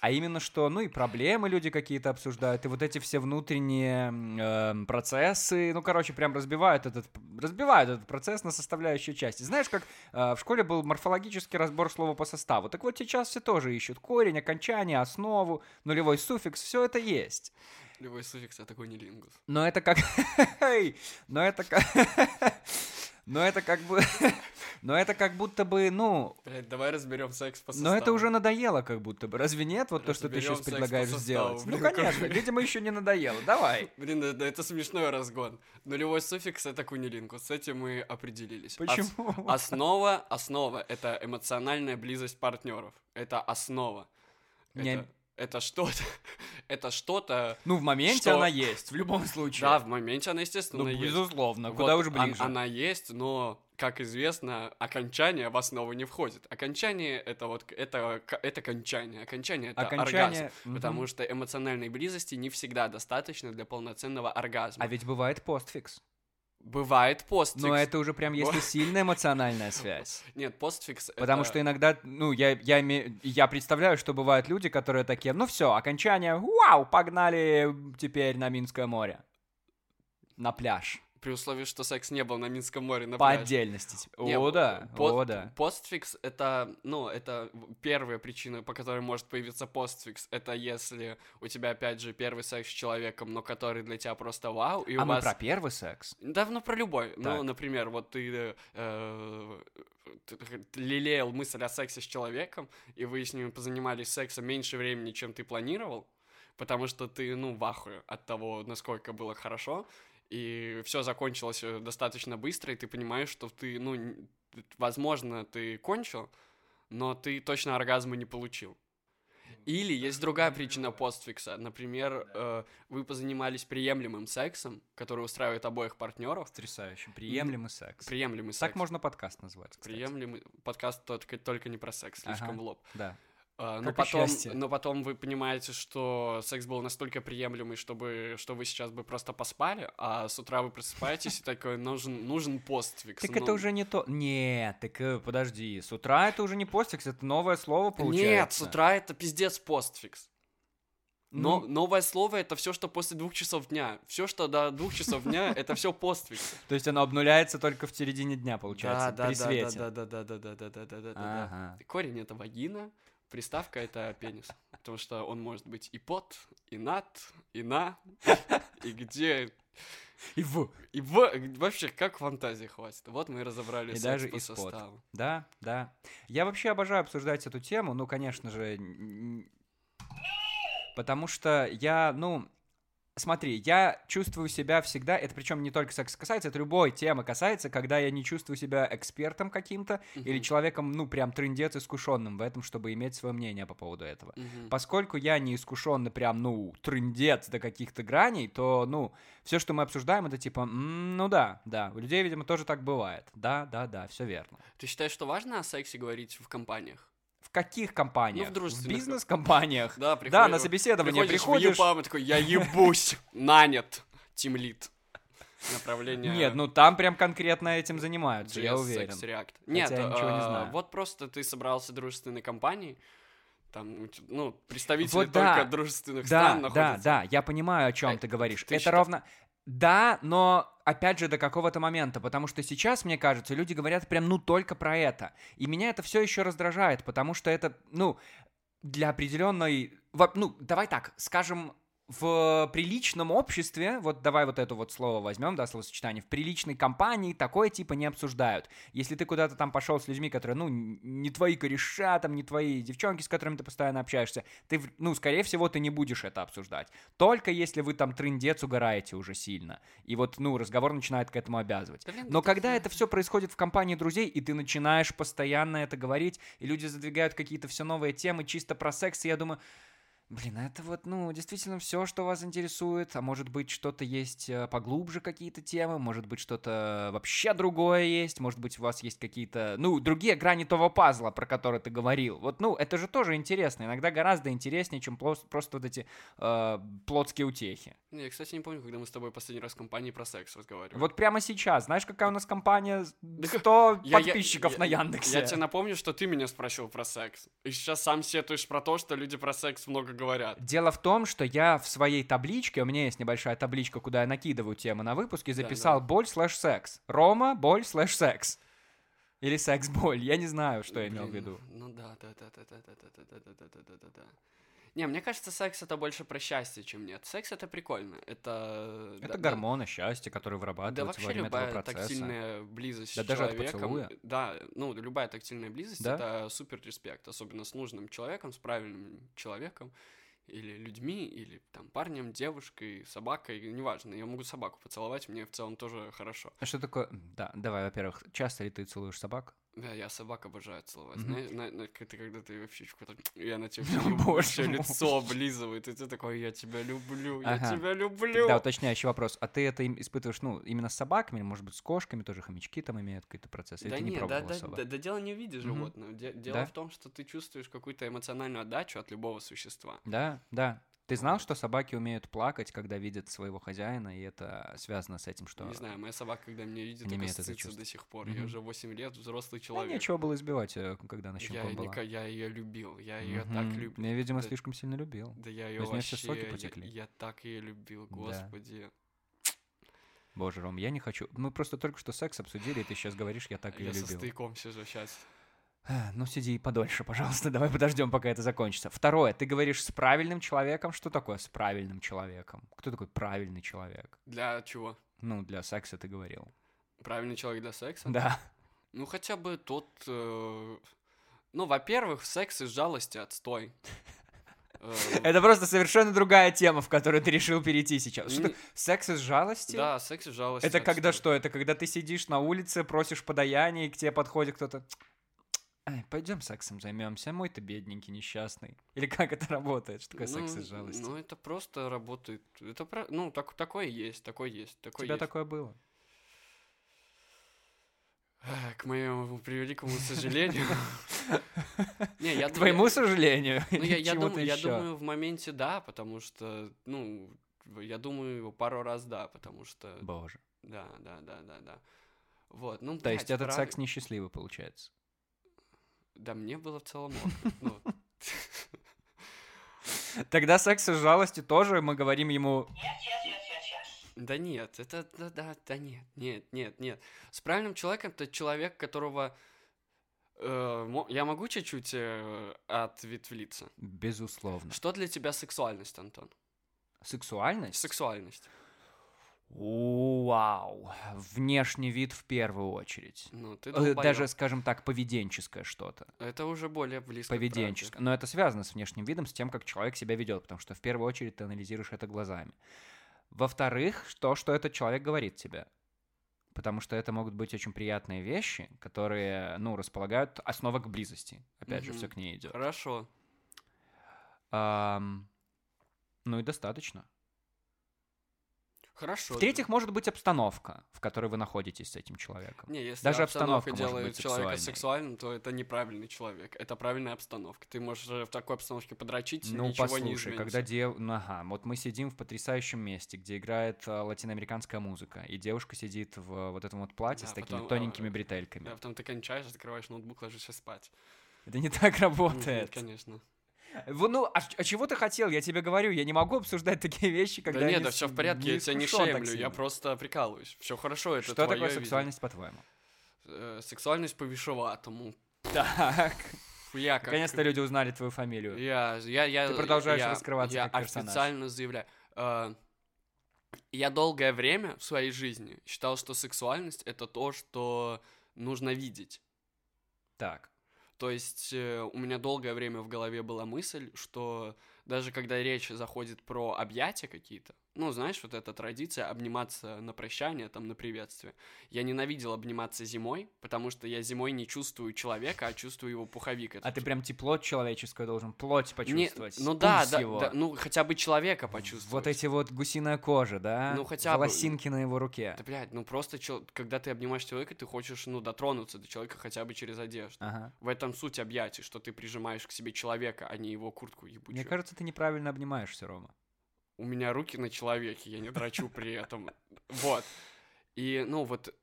А именно что, ну и проблемы люди какие-то обсуждают, и вот эти все внутренние эм, процессы, ну, короче, прям разбивают этот, разбивают этот процесс на составляющие части. Знаешь, как э, в школе был морфологический разбор слова по составу, так вот сейчас все тоже ищут корень, окончание, основу, нулевой суффикс, все это есть. Любой суффикс это такой нелингус. Но это как... Но это как... Но это как бы... Но это как будто бы, ну... Блять, давай разберем секс по Но это составу. уже надоело как будто бы. Разве нет? Вот то, что ты сейчас предлагаешь составу. сделать. Ну, конечно. какой- Видимо, еще не надоело. Давай. Блин, да, это смешной разгон. Нулевой суффикс это кунилингус. С этим мы определились. Ос- Почему? Основа, основа это эмоциональная близость партнеров. Это основа. Не- Это, это что-то. Это что-то. Ну, в моменте Что? она есть, в любом случае. Да, в моменте она, естественно, Ну, есть. безусловно. Вот Куда уж ближе. Она есть, но, как известно, окончание в основу не входит. Окончание это вот это, это кончание. Окончание это оргазм. Окончание... Потому что эмоциональной близости не всегда достаточно для полноценного оргазма. А ведь бывает постфикс. Бывает постфикс. Но это уже прям если сильная эмоциональная связь. Нет, постфикс Потому это... что иногда, ну, я, я, я представляю, что бывают люди, которые такие, ну все, окончание, вау, погнали теперь на Минское море. На пляж. При условии, что секс не был на Минском море на По пляже. отдельности. типа. Не, О, да, по- о, да. Постфикс это, ну, это первая причина, по которой может появиться постфикс. Это если у тебя, опять же, первый секс с человеком, но который для тебя просто вау, и А у мы вас... про первый секс? Да, ну про любой. Ну, Так. например, вот ты э, лелеял мысль о сексе с человеком, и вы с ним позанимались сексом меньше времени, чем ты планировал, потому что ты, ну, в ахуе от того, насколько было хорошо, и все закончилось э, достаточно быстро, и ты понимаешь, что ты, ну, возможно, ты кончил, но ты точно оргазма не получил. Или есть другая причина постфикса. Например, э, вы позанимались приемлемым сексом, который устраивает обоих партнеров, Потрясающе. Приемлемый секс. Приемлемый секс. Так можно подкаст назвать, кстати. Приемлемый подкаст только, только не про секс, слишком Ага. в лоб. Да. А, но, потом, счастье. но потом вы понимаете, что секс был настолько приемлемый, чтобы, что вы сейчас бы просто поспали, а с утра вы просыпаетесь и такой, нужен, нужен постфикс. Так ну, это уже не то. Нет, так э, подожди. С утра это уже не постфикс, это новое слово получается. Нет, с утра это пиздец постфикс. Но Ну, новое слово это все, что после двух часов дня. Все, что до двух часов дня, это все постфикс. то есть оно обнуляется только в середине дня, получается, да, да, да, да, да, да, да, да, да, да, да, да. Корень это вагина, приставка это пенис. Потому что он может быть и под, и над, и на, и где. И в. И в... вообще, как фантазии хватит. Вот мы и разобрали И даже по составу. Да, да. Я вообще обожаю обсуждать эту тему, ну, конечно же, потому что я, ну, смотри, я чувствую себя всегда, это причем не только секс касается, это любой темы касается, когда я не чувствую себя экспертом каким-то или Мгм. человеком, ну, прям трындец искушенным в этом, чтобы иметь свое мнение по поводу этого. Мгм. Поскольку я не искушенный прям, ну, трындец до каких-то граней, то, ну, все, что мы обсуждаем, это типа, «М, ну да, да, у людей, видимо, тоже так бывает. Да, да, да, все верно. Ты считаешь, что важно о сексе говорить в компаниях? В каких компаниях? Ну, в бизнес-компаниях. Да, Да, приходишь- на собеседование приходишь, в приходишь. И такой, я ебусь, нанят, тимлит. Направление... Нет, ну там прям конкретно этим занимаются, я JS уверен. Sex React. Нет, я ничего не а, знаю. вот просто ты собрался в дружественной компании, там, ну, представители Вот только да. дружественных Да, стран да, находятся. да, я понимаю, о чем Э, ты говоришь. ты Это счита- ровно... Да, но опять же до какого-то момента, потому что сейчас, мне кажется, люди говорят прям ну только про это. И меня это все еще раздражает, потому что это, ну, для определенной... Ну, давай так, скажем, в приличном обществе, вот давай вот это вот слово возьмем, да, словосочетание, в приличной компании такое типа не обсуждают. Если ты куда-то там пошел с людьми, которые, ну, не твои кореша, там, не твои девчонки, с которыми ты постоянно общаешься, ты, ну, скорее всего, ты не будешь это обсуждать. Только если вы там трындец угораете уже сильно. И вот, ну, разговор начинает к этому обязывать. Но да когда это все происходит в компании друзей, и ты начинаешь постоянно это говорить, и люди задвигают какие-то все новые темы чисто про секс, и я думаю, блин, это вот, ну, действительно все, что вас интересует, а может быть что-то есть э, поглубже какие-то темы, может быть что-то вообще другое есть, может быть у вас есть какие-то, ну, другие грани того пазла, про который ты говорил. Вот, ну, это же тоже интересно, иногда гораздо интереснее, чем просто вот эти э, плотские утехи. Не, Я, кстати, не помню, когда мы с тобой последний раз в компании про секс разговаривали. Вот прямо сейчас, знаешь, какая у нас компания? 100 Я- я- подписчиков я- на Яндексе. Я тебе напомню, что ты меня спросил про секс. И сейчас сам сетуешь про то, что люди про секс много говорят. Дело в том, что я в своей табличке, у меня есть небольшая табличка, куда я накидываю темы на выпуске, Да, записал да. боль слэш секс. Рома, боль слэш секс. Или секс-боль, я не знаю, что я имел в виду. Ну да, да, да, да, да, да, да, да, да, да, да, да, да, да. Не, мне кажется, секс это больше про счастье, чем нет. Секс это прикольно. Это. Это да- да- гормоны счастья, которые Да вырабатываются во вообще время любая этого процесса. тактильная близость Да с даже человеком. Да, ну, любая тактильная близость Да? это супер респект, особенно с нужным человеком, с правильным человеком, или людьми, или там парнем, девушкой, собакой, неважно. Я могу собаку поцеловать, мне в целом тоже хорошо. А что такое? Да, давай, во-первых, часто ли ты целуешь собак? Да, я собак обожаю целовать. Мгм. Знаешь, на- на- ты когда ты вообще какой-то... Я на тебя Боже вообще мой. лицо облизывает, и ты такой, я тебя люблю, я Ага. тебя люблю. Да, уточняющий вопрос. А ты это испытываешь, ну, именно с собаками, может быть, с кошками тоже хомячки там имеют какой-то процесс? Да ты не нет, да, да, да, да дело не в виде животного. Де- Дело Да? в том, что ты чувствуешь какую-то эмоциональную отдачу от любого существа. Да, да. Ты знал, что собаки умеют плакать, когда видят своего хозяина, и это связано с этим, что... Не знаю, моя собака, когда меня видит, не имеет это чувство. до сих пор. Мгм. Я уже 8 лет, взрослый Да, человек. нечего было избивать, э, когда она я, щенком была. ника- я ее любил, я ее так Мгм. люблю. Я, видимо, Да- слишком сильно любил. Да я ее все вообще, соки я- потекли. Я, так ее любил, Да. господи. Боже, Ром, я не хочу. Мы просто только что секс обсудили, и ты сейчас говоришь, я так ее я со любил. стояком сижу сейчас. Ну, сиди подольше, пожалуйста, давай подождем, пока это закончится. Второе, ты говоришь с правильным человеком. Что такое с правильным человеком? Кто такой правильный человек? Для чего? Ну, для секса ты говорил. Правильный человек для секса? Да. Ну, хотя бы тот... э, Ну, во-первых, секс из жалости отстой. Э, Это просто совершенно другая тема, в которую ты решил перейти сейчас. Что, секс из жалости? Да, секс из жалости Это когда что? Это когда ты сидишь на улице, просишь подаяние, и к тебе подходит кто-то. Ай, пойдем сексом займемся, мой ты бедненький, несчастный. Или как это работает? Что такое секс Ну, из жалости? Ну, это просто работает. Это про... Ну, так, такое есть, такое есть, У такое тебя есть. такое было? К моему превеликому сожалению. Не, я К твоему сожалению. Ну, я, я, я думаю, в моменте да, потому что, ну, я думаю, пару раз да, потому что, Боже. да, да, да, да, да. Вот, ну, То есть этот секс несчастливый получается. Да, мне было в целом ок. Ну, Тогда секс из жалости тоже мы говорим ему... да нет, это, да, да, да нет, нет, нет, нет. С правильным человеком это человек, которого э, я могу чуть-чуть э, ответвлиться. Безусловно. Что для тебя сексуальность, Антон? Сексуальность? Сексуальность. Вау. Внешний вид в первую очередь. Ну, ты Э, долбоёб. Даже, скажем так, поведенческое что-то. Это уже более близко. Поведенческое. Но это связано с внешним видом, с тем, как человек себя ведет, потому что в первую очередь ты анализируешь это глазами. Во-вторых, то, что этот человек говорит тебе. Потому что это могут быть очень приятные вещи, которые, ну, располагают основа к близости. Опять же, Мгм. все к ней идет. Хорошо. Ам, ну и достаточно. Хорошо. В-третьих, может быть обстановка, в которой вы находитесь с этим человеком. Не, если Даже обстановка, обстановка может делает быть человека сексуальным, то это неправильный человек. Это правильная обстановка. Ты можешь э, в такой обстановке подрочить, Ну, ничего не послушай, изменится. когда дев... ну, ага, вот мы сидим в потрясающем месте, где играет а, латиноамериканская музыка, и девушка сидит в вот этом вот платье Да, с такими потом, а, тоненькими бретельками. Да, потом ты кончаешь, открываешь ноутбук, ложишься спать. Это не так работает. Конечно. Ну, а, а чего ты хотел? Я тебе говорю, я не могу обсуждать такие вещи, когда да нет, не да все в порядке, я тебя не так шеймлю, я просто прикалываюсь. Все хорошо, это Что такое сексуальность, по-твоему? Э, Сексуальность по-вишеватому. Так, Фу, Я как... наконец-то люди узнали твою фамилию. Я, я, я, Ты продолжаешь я- раскрываться я как персонаж. официально заявляю. Э, Я долгое время в своей жизни считал, что сексуальность — это то, что нужно видеть. Так, То есть э, у меня долгое время в голове была мысль, что даже когда речь заходит про объятия какие-то, ну, знаешь, вот эта традиция обниматься на прощание, там, на приветствие. Я ненавидел обниматься зимой, потому что я зимой не чувствую человека, а чувствую его пуховик. а этот. ты прям тепло человеческое должен, плоть Не- почувствовать, ну да, да, его. да, ну хотя бы человека почувствовать. Вот эти вот гусиная кожа, да? Ну, хотя бы. Волосинки на его руке. Да, блядь, ну просто, чел- когда ты обнимаешь человека, ты хочешь, ну, дотронуться до человека хотя бы через одежду. Ага. В этом суть объятий, что ты прижимаешь к себе человека, а не его куртку ебучую. Мне кажется, ты неправильно обнимаешься, Рома. У меня руки на человеке, я не драчу при этом. Вот. И, ну, вот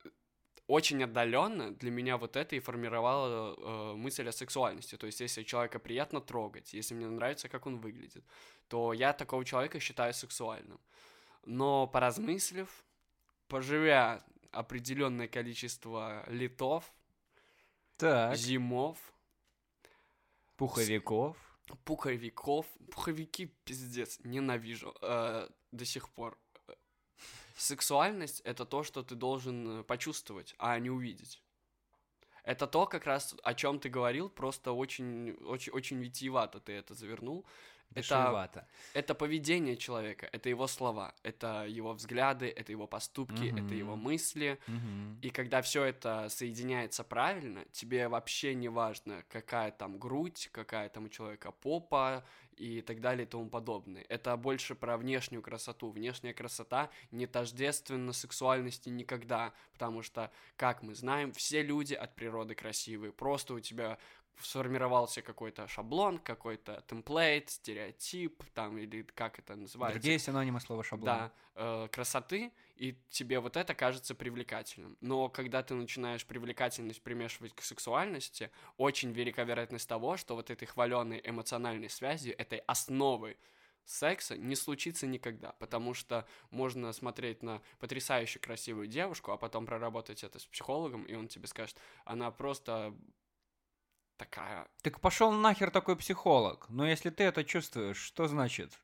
очень отдаленно для меня вот это и формировало э, мысль о сексуальности. То есть, если человека приятно трогать, если мне нравится, как он выглядит, то я такого человека считаю сексуальным. Но поразмыслив, поживя определенное количество летов, Так, зимов, пуховиков. Пуховиков. Пуховики, пиздец, ненавижу э, до сих пор. Сексуальность — это то, что ты должен э, почувствовать, а не увидеть. Это то, как раз о чем ты говорил, просто очень, очень, очень витиевато ты это завернул. Это, Дешевато. это поведение человека, это его слова, это его взгляды, это его поступки, это его мысли. Мгм. И когда все это соединяется правильно, тебе вообще не важно, какая там грудь, какая там у человека попа и так далее и тому подобное. Это больше про внешнюю красоту. Внешняя красота не тождественна сексуальности никогда, потому что, как мы знаем, все люди от природы красивые. Просто у тебя сформировался какой-то шаблон, какой-то темплейт, стереотип, там, или как это называется. Другие синонимы слова шаблон. Да, э, красоты, и тебе вот это кажется привлекательным. Но когда ты начинаешь привлекательность примешивать к сексуальности, очень велика вероятность того, что вот этой хваленой эмоциональной связи, этой основы секса не случится никогда, потому что можно смотреть на потрясающе красивую девушку, а потом проработать это с психологом, и он тебе скажет, она просто такая Так пошел нахер такой психолог. Но если ты это чувствуешь, что значит?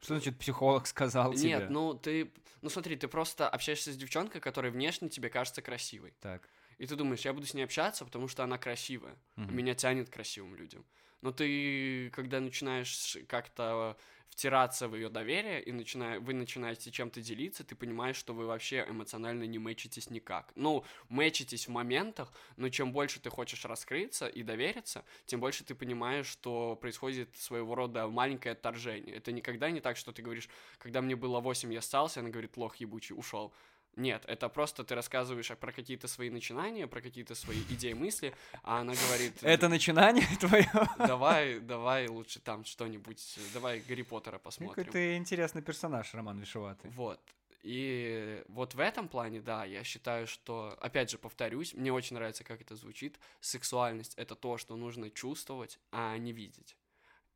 Что значит психолог сказал тебе? Нет, ну ты, ну смотри, ты просто общаешься с девчонкой, которая внешне тебе кажется красивой. Так. И ты думаешь, я буду с ней общаться, потому что она красивая. мгм. Меня тянет к красивым людям. Но ты, когда начинаешь как-то втираться в ее доверие, и начина... вы начинаете чем-то делиться, ты понимаешь, что вы вообще эмоционально не мэчитесь никак. Ну, мэчитесь в моментах, но чем больше ты хочешь раскрыться и довериться, тем больше ты понимаешь, что происходит своего рода маленькое отторжение. Это никогда не так, что ты говоришь, когда мне было 8, я ссался, она говорит, лох ебучий, ушел. Нет, это просто ты рассказываешь про какие-то свои начинания, про какие-то свои идеи, мысли, а она говорит... Это начинание твое? Давай, давай лучше там что-нибудь, давай Гарри Поттера Какой посмотрим. ты интересный персонаж, Роман Вишеватый. Вот. И вот в этом плане, да, я считаю, что, опять же, повторюсь, мне очень нравится, как это звучит. Сексуальность — это то, что нужно чувствовать, а не видеть.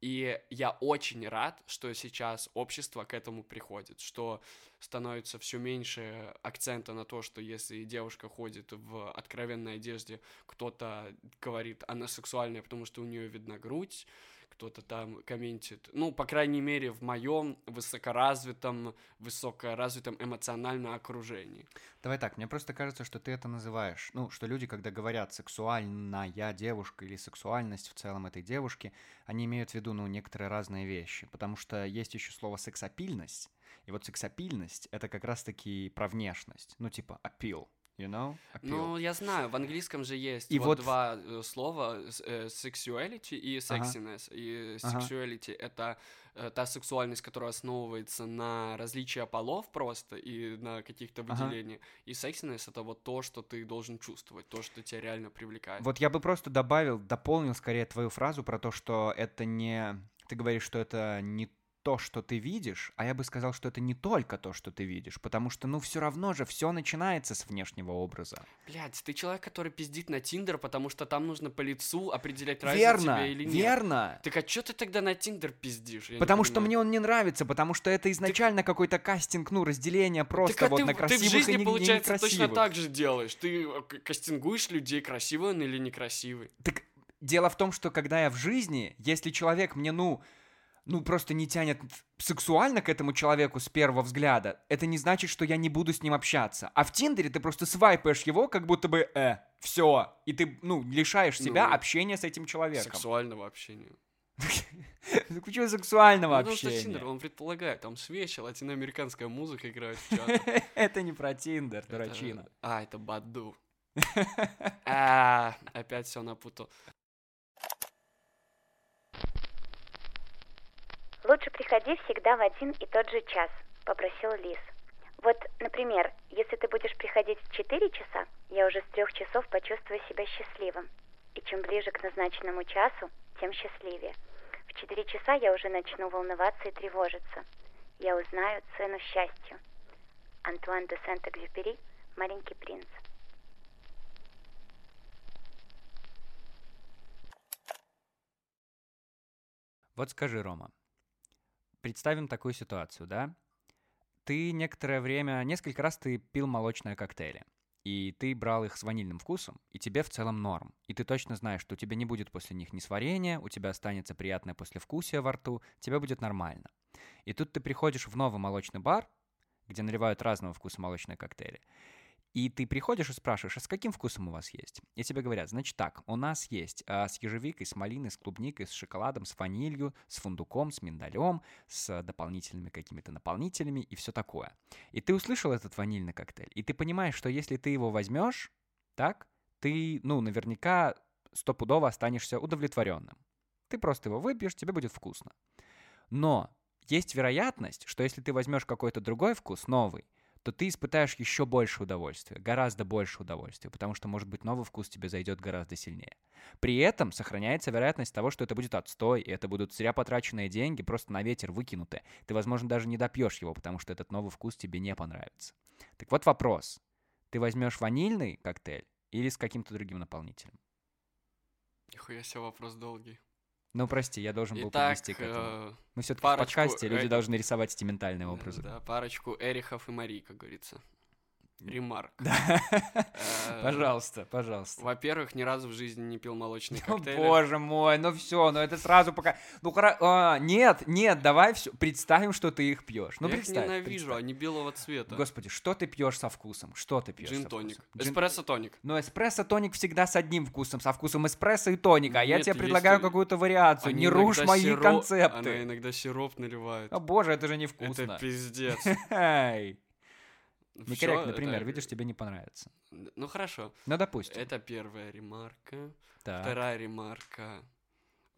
И я очень рад, что сейчас общество к этому приходит, что становится все меньше акцента на то, что если девушка ходит в откровенной одежде, кто-то говорит, она сексуальная, потому что у нее видна грудь, кто-то там комментит. Ну, по крайней мере, в моем высокоразвитом, высокоразвитом эмоциональном окружении. Давай так, мне просто кажется, что ты это называешь. Ну, что люди, когда говорят сексуальная девушка или сексуальность в целом этой девушки, они имеют в виду, ну, некоторые разные вещи. Потому что есть еще слово сексапильность, И вот сексапильность — это как раз-таки про внешность. Ну, типа, appeal, you know? Appeal. Ну, я знаю, в английском же есть И вот, вот- два э, слова с- э, sexuality и Ага. sexiness. И Ага. sexuality это э, та сексуальность, которая основывается на различия полов просто и на каких-то Ага. выделениях. И sexiness это вот то, что ты должен чувствовать, то, что тебя реально привлекает. Вот я бы просто добавил, дополнил скорее твою фразу про то, что это не... Ты говоришь, что это не то, что ты видишь, а я бы сказал, что это не только то, что ты видишь, потому что, ну, все равно же все начинается с внешнего образа. Блядь, ты человек, который пиздит на Тиндер, потому что там нужно по лицу определять, нравится верно, тебе или нет. верно. Так а чё ты тогда на Тиндер пиздишь? Я Потому что мне он не нравится, потому что это изначально какой-то кастинг, ну, разделение просто Так а вот ты, на ты красивых в жизни, и получается, точно некрасивых. так же делаешь. Ты э, кастингуешь людей, красивый он или некрасивый. Так дело в том, что когда я в жизни, если человек мне, ну, ну, просто не тянет сексуально к этому человеку с первого взгляда, это не значит, что я не буду с ним общаться. А в Тиндере ты просто свайпаешь его, как будто бы, э, все, и ты, ну, лишаешь себя Ну, общения с этим человеком. Сексуального общения. Почему сексуального Ну, потому что общения? Тиндер, он предполагает, там свечи, латиноамериканская музыка играет в. Это не про Тиндер, дурачина. А, это Баду. А, опять все напутал. Лучше приходи всегда в один и тот же час, попросил Лис. Вот, например, если ты будешь приходить в 4 часа, я уже с трех часов почувствую себя счастливым. И чем ближе к назначенному часу, тем счастливее. В 4 часа я уже начну волноваться и тревожиться. Я узнаю цену счастью. Антуан де Сент-Экзюпери «Маленький принц». Вот скажи, Рома, представим такую ситуацию, да? Ты некоторое время, несколько раз ты пил молочные коктейли, и ты брал их с ванильным вкусом, и тебе в целом норм. И ты точно знаешь, что у тебя не будет после них ни сварения, у тебя останется приятное послевкусие во рту, тебе будет нормально. И тут ты приходишь в новый молочный бар, где наливают разного вкуса молочные коктейли, и ты приходишь и спрашиваешь, а с каким вкусом у вас есть? И тебе говорят, значит так, у нас есть а, с ежевикой, с малиной, с клубникой, с шоколадом, с ванилью, с фундуком, с миндалем, с дополнительными какими-то наполнителями и все такое. И ты услышал этот ванильный коктейль, и ты понимаешь, что если ты его возьмешь, так, ты, ну, наверняка стопудово останешься удовлетворенным. Ты просто его выпьешь, тебе будет вкусно. Но есть вероятность, что если ты возьмешь какой-то другой вкус, новый, то ты испытаешь еще больше удовольствия, гораздо больше удовольствия, потому что, может быть, новый вкус тебе зайдет гораздо сильнее. При этом сохраняется вероятность того, что это будет отстой, и это будут зря потраченные деньги, просто на ветер выкинутые. Ты, возможно, даже не допьешь его, потому что этот новый вкус тебе не понравится. Так вот вопрос. Ты возьмешь ванильный коктейль или с каким-то другим наполнителем? Нихуя себе вопрос долгий. Ну, прости, я должен был Итак, подвести к этому. э, Мы все-таки в подкасте, люди э, должны рисовать эти ментальные образы. да, парочку Эрихов и Мари, как говорится. Ремарк. Да. Э, Пожалуйста, пожалуйста. Во-первых, ни разу в жизни не пил молочный О, коктейль. боже мой, ну все, ну это сразу пока... Ну хоро- а, нет, нет, давай все, представим, что ты их пьешь. Ну я их представь. ненавижу, представь. они белого цвета. Господи, что ты пьешь со вкусом? Что ты пьешь? Джин-тоник. Эспрессо-тоник. Ну, эспрессо-тоник всегда с одним вкусом, со вкусом эспрессо и тоника. А я тебе предлагаю какую-то вариацию. Не рушь мои концепты. Она иногда сироп наливает. О боже, это же Это невкусно. пиздец. Эй. Всё, Некорректный пример, это- видишь, тебе не понравится. Ну хорошо. Ну, допустим. Это первая ремарка. Так. Вторая ремарка.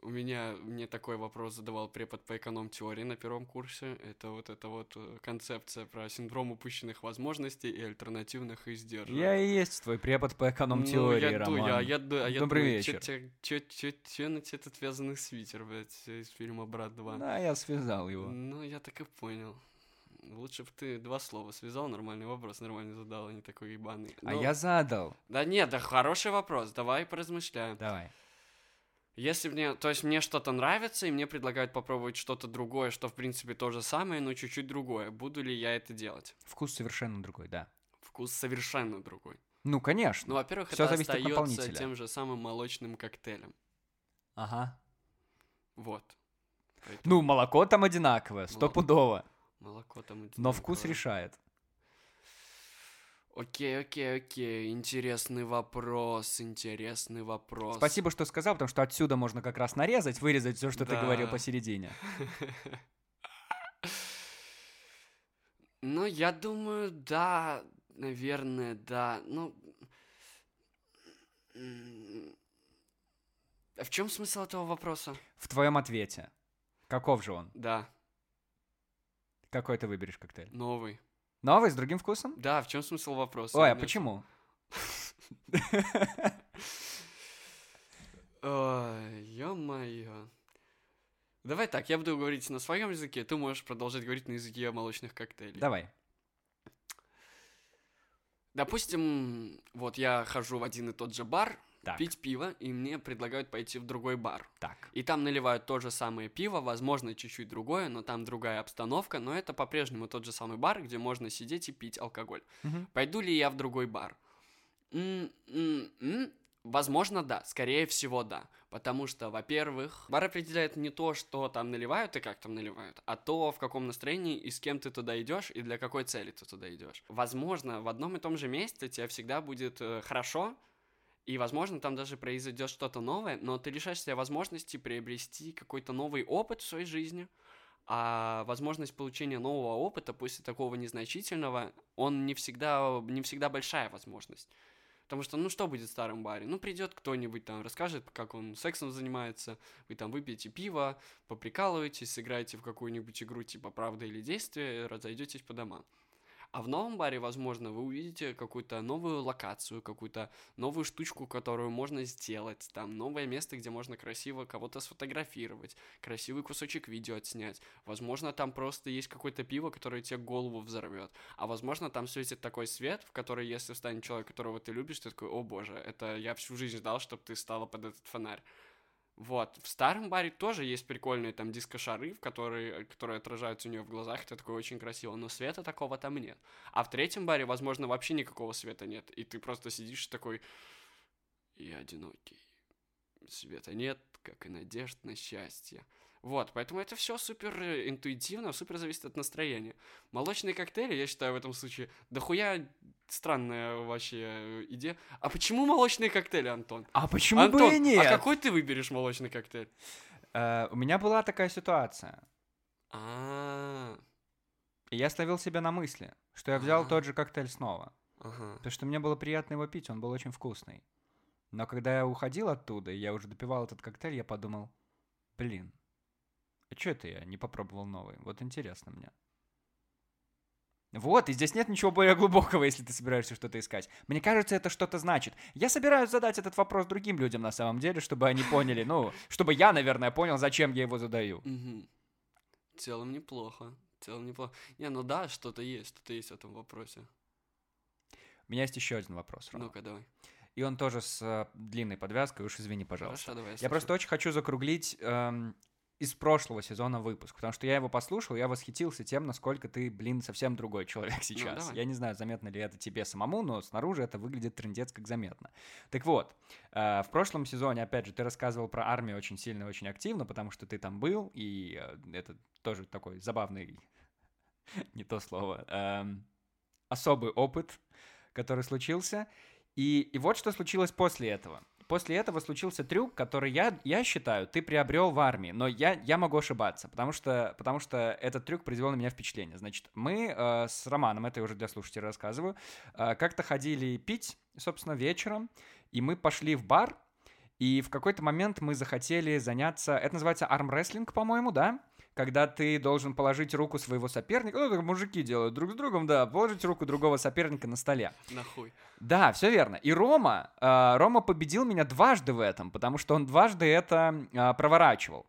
У меня мне такой вопрос задавал препод по эконом-теории на первом курсе. Это вот эта вот э, концепция про синдром упущенных возможностей и альтернативных издержек. Я и есть твой препод по эконом-теории, ну, я, ду- Роман. я, я, ду- а я Добрый думаю, вечер. Чё, чё, чё, чё на тебе этот вязаный свитер, блядь, из фильма «Брат 2»? Да, я связал его. Ну, я так и понял. Лучше бы ты два слова связал, нормальный вопрос, нормально задал, а не такой ебаный. А Ну, я задал. Да нет, да хороший вопрос, давай поразмышляем. Давай. Если мне, то есть мне что-то нравится, и мне предлагают попробовать что-то другое, что в принципе то же самое, но чуть-чуть другое, буду ли я это делать? Вкус совершенно другой, да. Вкус совершенно другой. Ну, конечно. Ну, во-первых, Всё это зависит остается тем же самым молочным коктейлем. Ага. Вот. Поэтому Ну, молоко там одинаковое, стопудово. Молоко там Но вкус одинаковое. решает. Окей, окей, окей. Интересный вопрос, интересный вопрос. Спасибо, что сказал, потому что отсюда можно как раз нарезать, вырезать все, что ты Да. говорил посередине. Ну, я думаю, да, наверное, да. Ну, а в чем смысл этого вопроса? В твоем ответе. Каков же он? Да, Какой ты выберешь коктейль? новый. Новый, с другим вкусом? Да, в чем смысл вопроса? Ой, а почему? Ё-моё. Давай так, я буду говорить на своем языке, ты можешь продолжать говорить на языке молочных коктейлей. Давай. Допустим, вот я хожу в один и тот же бар Так, пить пиво, и мне предлагают пойти в другой бар. так. И там наливают то же самое пиво, возможно, чуть-чуть другое, но там другая обстановка, но это по-прежнему тот же самый бар, где можно сидеть и пить алкоголь. Мгм. Пойду ли я в другой бар? М-м-м. Возможно, да. Скорее всего, да. Потому что, во-первых, бар определяет не то, что там наливают и как там наливают, а то, в каком настроении и с кем ты туда идешь и для какой цели ты туда идешь. Возможно, в одном и том же месте тебе всегда будет э, хорошо, и, возможно, там даже произойдет что-то новое, но ты лишаешь себя возможности приобрести какой-то новый опыт в своей жизни, а возможность получения нового опыта после такого незначительного, он не всегда, не всегда большая возможность. Потому что, ну, что будет в старом баре? Ну, придет кто-нибудь там, расскажет, как он сексом занимается, вы там выпьете пиво, поприкалываетесь, сыграете в какую-нибудь игру типа «Правда или действие», разойдетесь по домам. А в новом баре, возможно, вы увидите какую-то новую локацию, какую-то новую штучку, которую можно сделать, там, новое место, где можно красиво кого-то сфотографировать, красивый кусочек видео отснять. Возможно, там просто есть какое-то пиво, которое тебе голову взорвет. А возможно, там светит такой свет, в который, если встанет человек, которого ты любишь, ты такой, о боже, это я всю жизнь ждал, чтобы ты стала под этот фонарь. Вот. В старом баре тоже есть прикольные там диско-шары, в которые, которые отражаются у нее в глазах, это такое очень красиво, но света такого там нет. А в третьем баре, возможно, вообще никакого света нет, и ты просто сидишь такой, я одинокий. Света нет, как и надежд на счастье. Вот, поэтому это все супер интуитивно, супер зависит от настроения. Молочные коктейли, я считаю, в этом случае, дохуя странная вообще э, идея. А почему молочные коктейли, Антон? А почему Антон, бы и нет? а какой ты выберешь молочный коктейль? Э, у меня была такая ситуация. А, И я словил себя на мысли, что я взял А. тот же коктейль снова. ага. Потому что мне было приятно его пить, он был очень вкусный. Но когда я уходил оттуда, и я уже допивал этот коктейль, я подумал, блин, а что это я не попробовал новый? Вот интересно мне. Вот, и здесь нет ничего более глубокого, если ты собираешься что-то искать. Мне кажется, это что-то значит. Я собираюсь задать этот вопрос другим людям на самом деле, чтобы они поняли, ну, чтобы я, наверное, понял, зачем я его задаю. В целом неплохо. В целом неплохо. Не, ну да, что-то есть, что-то есть в этом вопросе. У меня есть еще один вопрос, Рома. Ну-ка, давай. И он тоже с э, длинной подвязкой, уж извини, пожалуйста. Хорошо, давай. Я слушаю. просто очень хочу закруглить эм, из прошлого сезона выпуск, потому что я его послушал, я восхитился тем, насколько ты, блин, совсем другой человек сейчас. давай. я не знаю, заметно ли это тебе самому, но снаружи это выглядит трендец как заметно. Так вот, э, в прошлом сезоне, опять же, ты рассказывал про армию очень сильно и очень активно, потому что ты там был, и э, это тоже такой забавный, не то слово, эм, особый опыт, который случился. И, и вот что случилось после этого. После этого случился трюк, который я, я считаю, ты приобрел в армии, но я, я могу ошибаться, потому что, потому что этот трюк произвел на меня впечатление. Значит, мы э, с Романом, это я уже для слушателей рассказываю, э, как-то ходили пить, собственно, вечером, и мы пошли в бар, и в какой-то момент мы захотели заняться, это называется армрестлинг, по-моему, да? Когда ты должен положить руку своего соперника, ну, так мужики делают друг с другом, да, положить руку другого соперника на столе. Нахуй. Да, все верно. И Рома, э, Рома победил меня дважды в этом, потому что он дважды это э, проворачивал.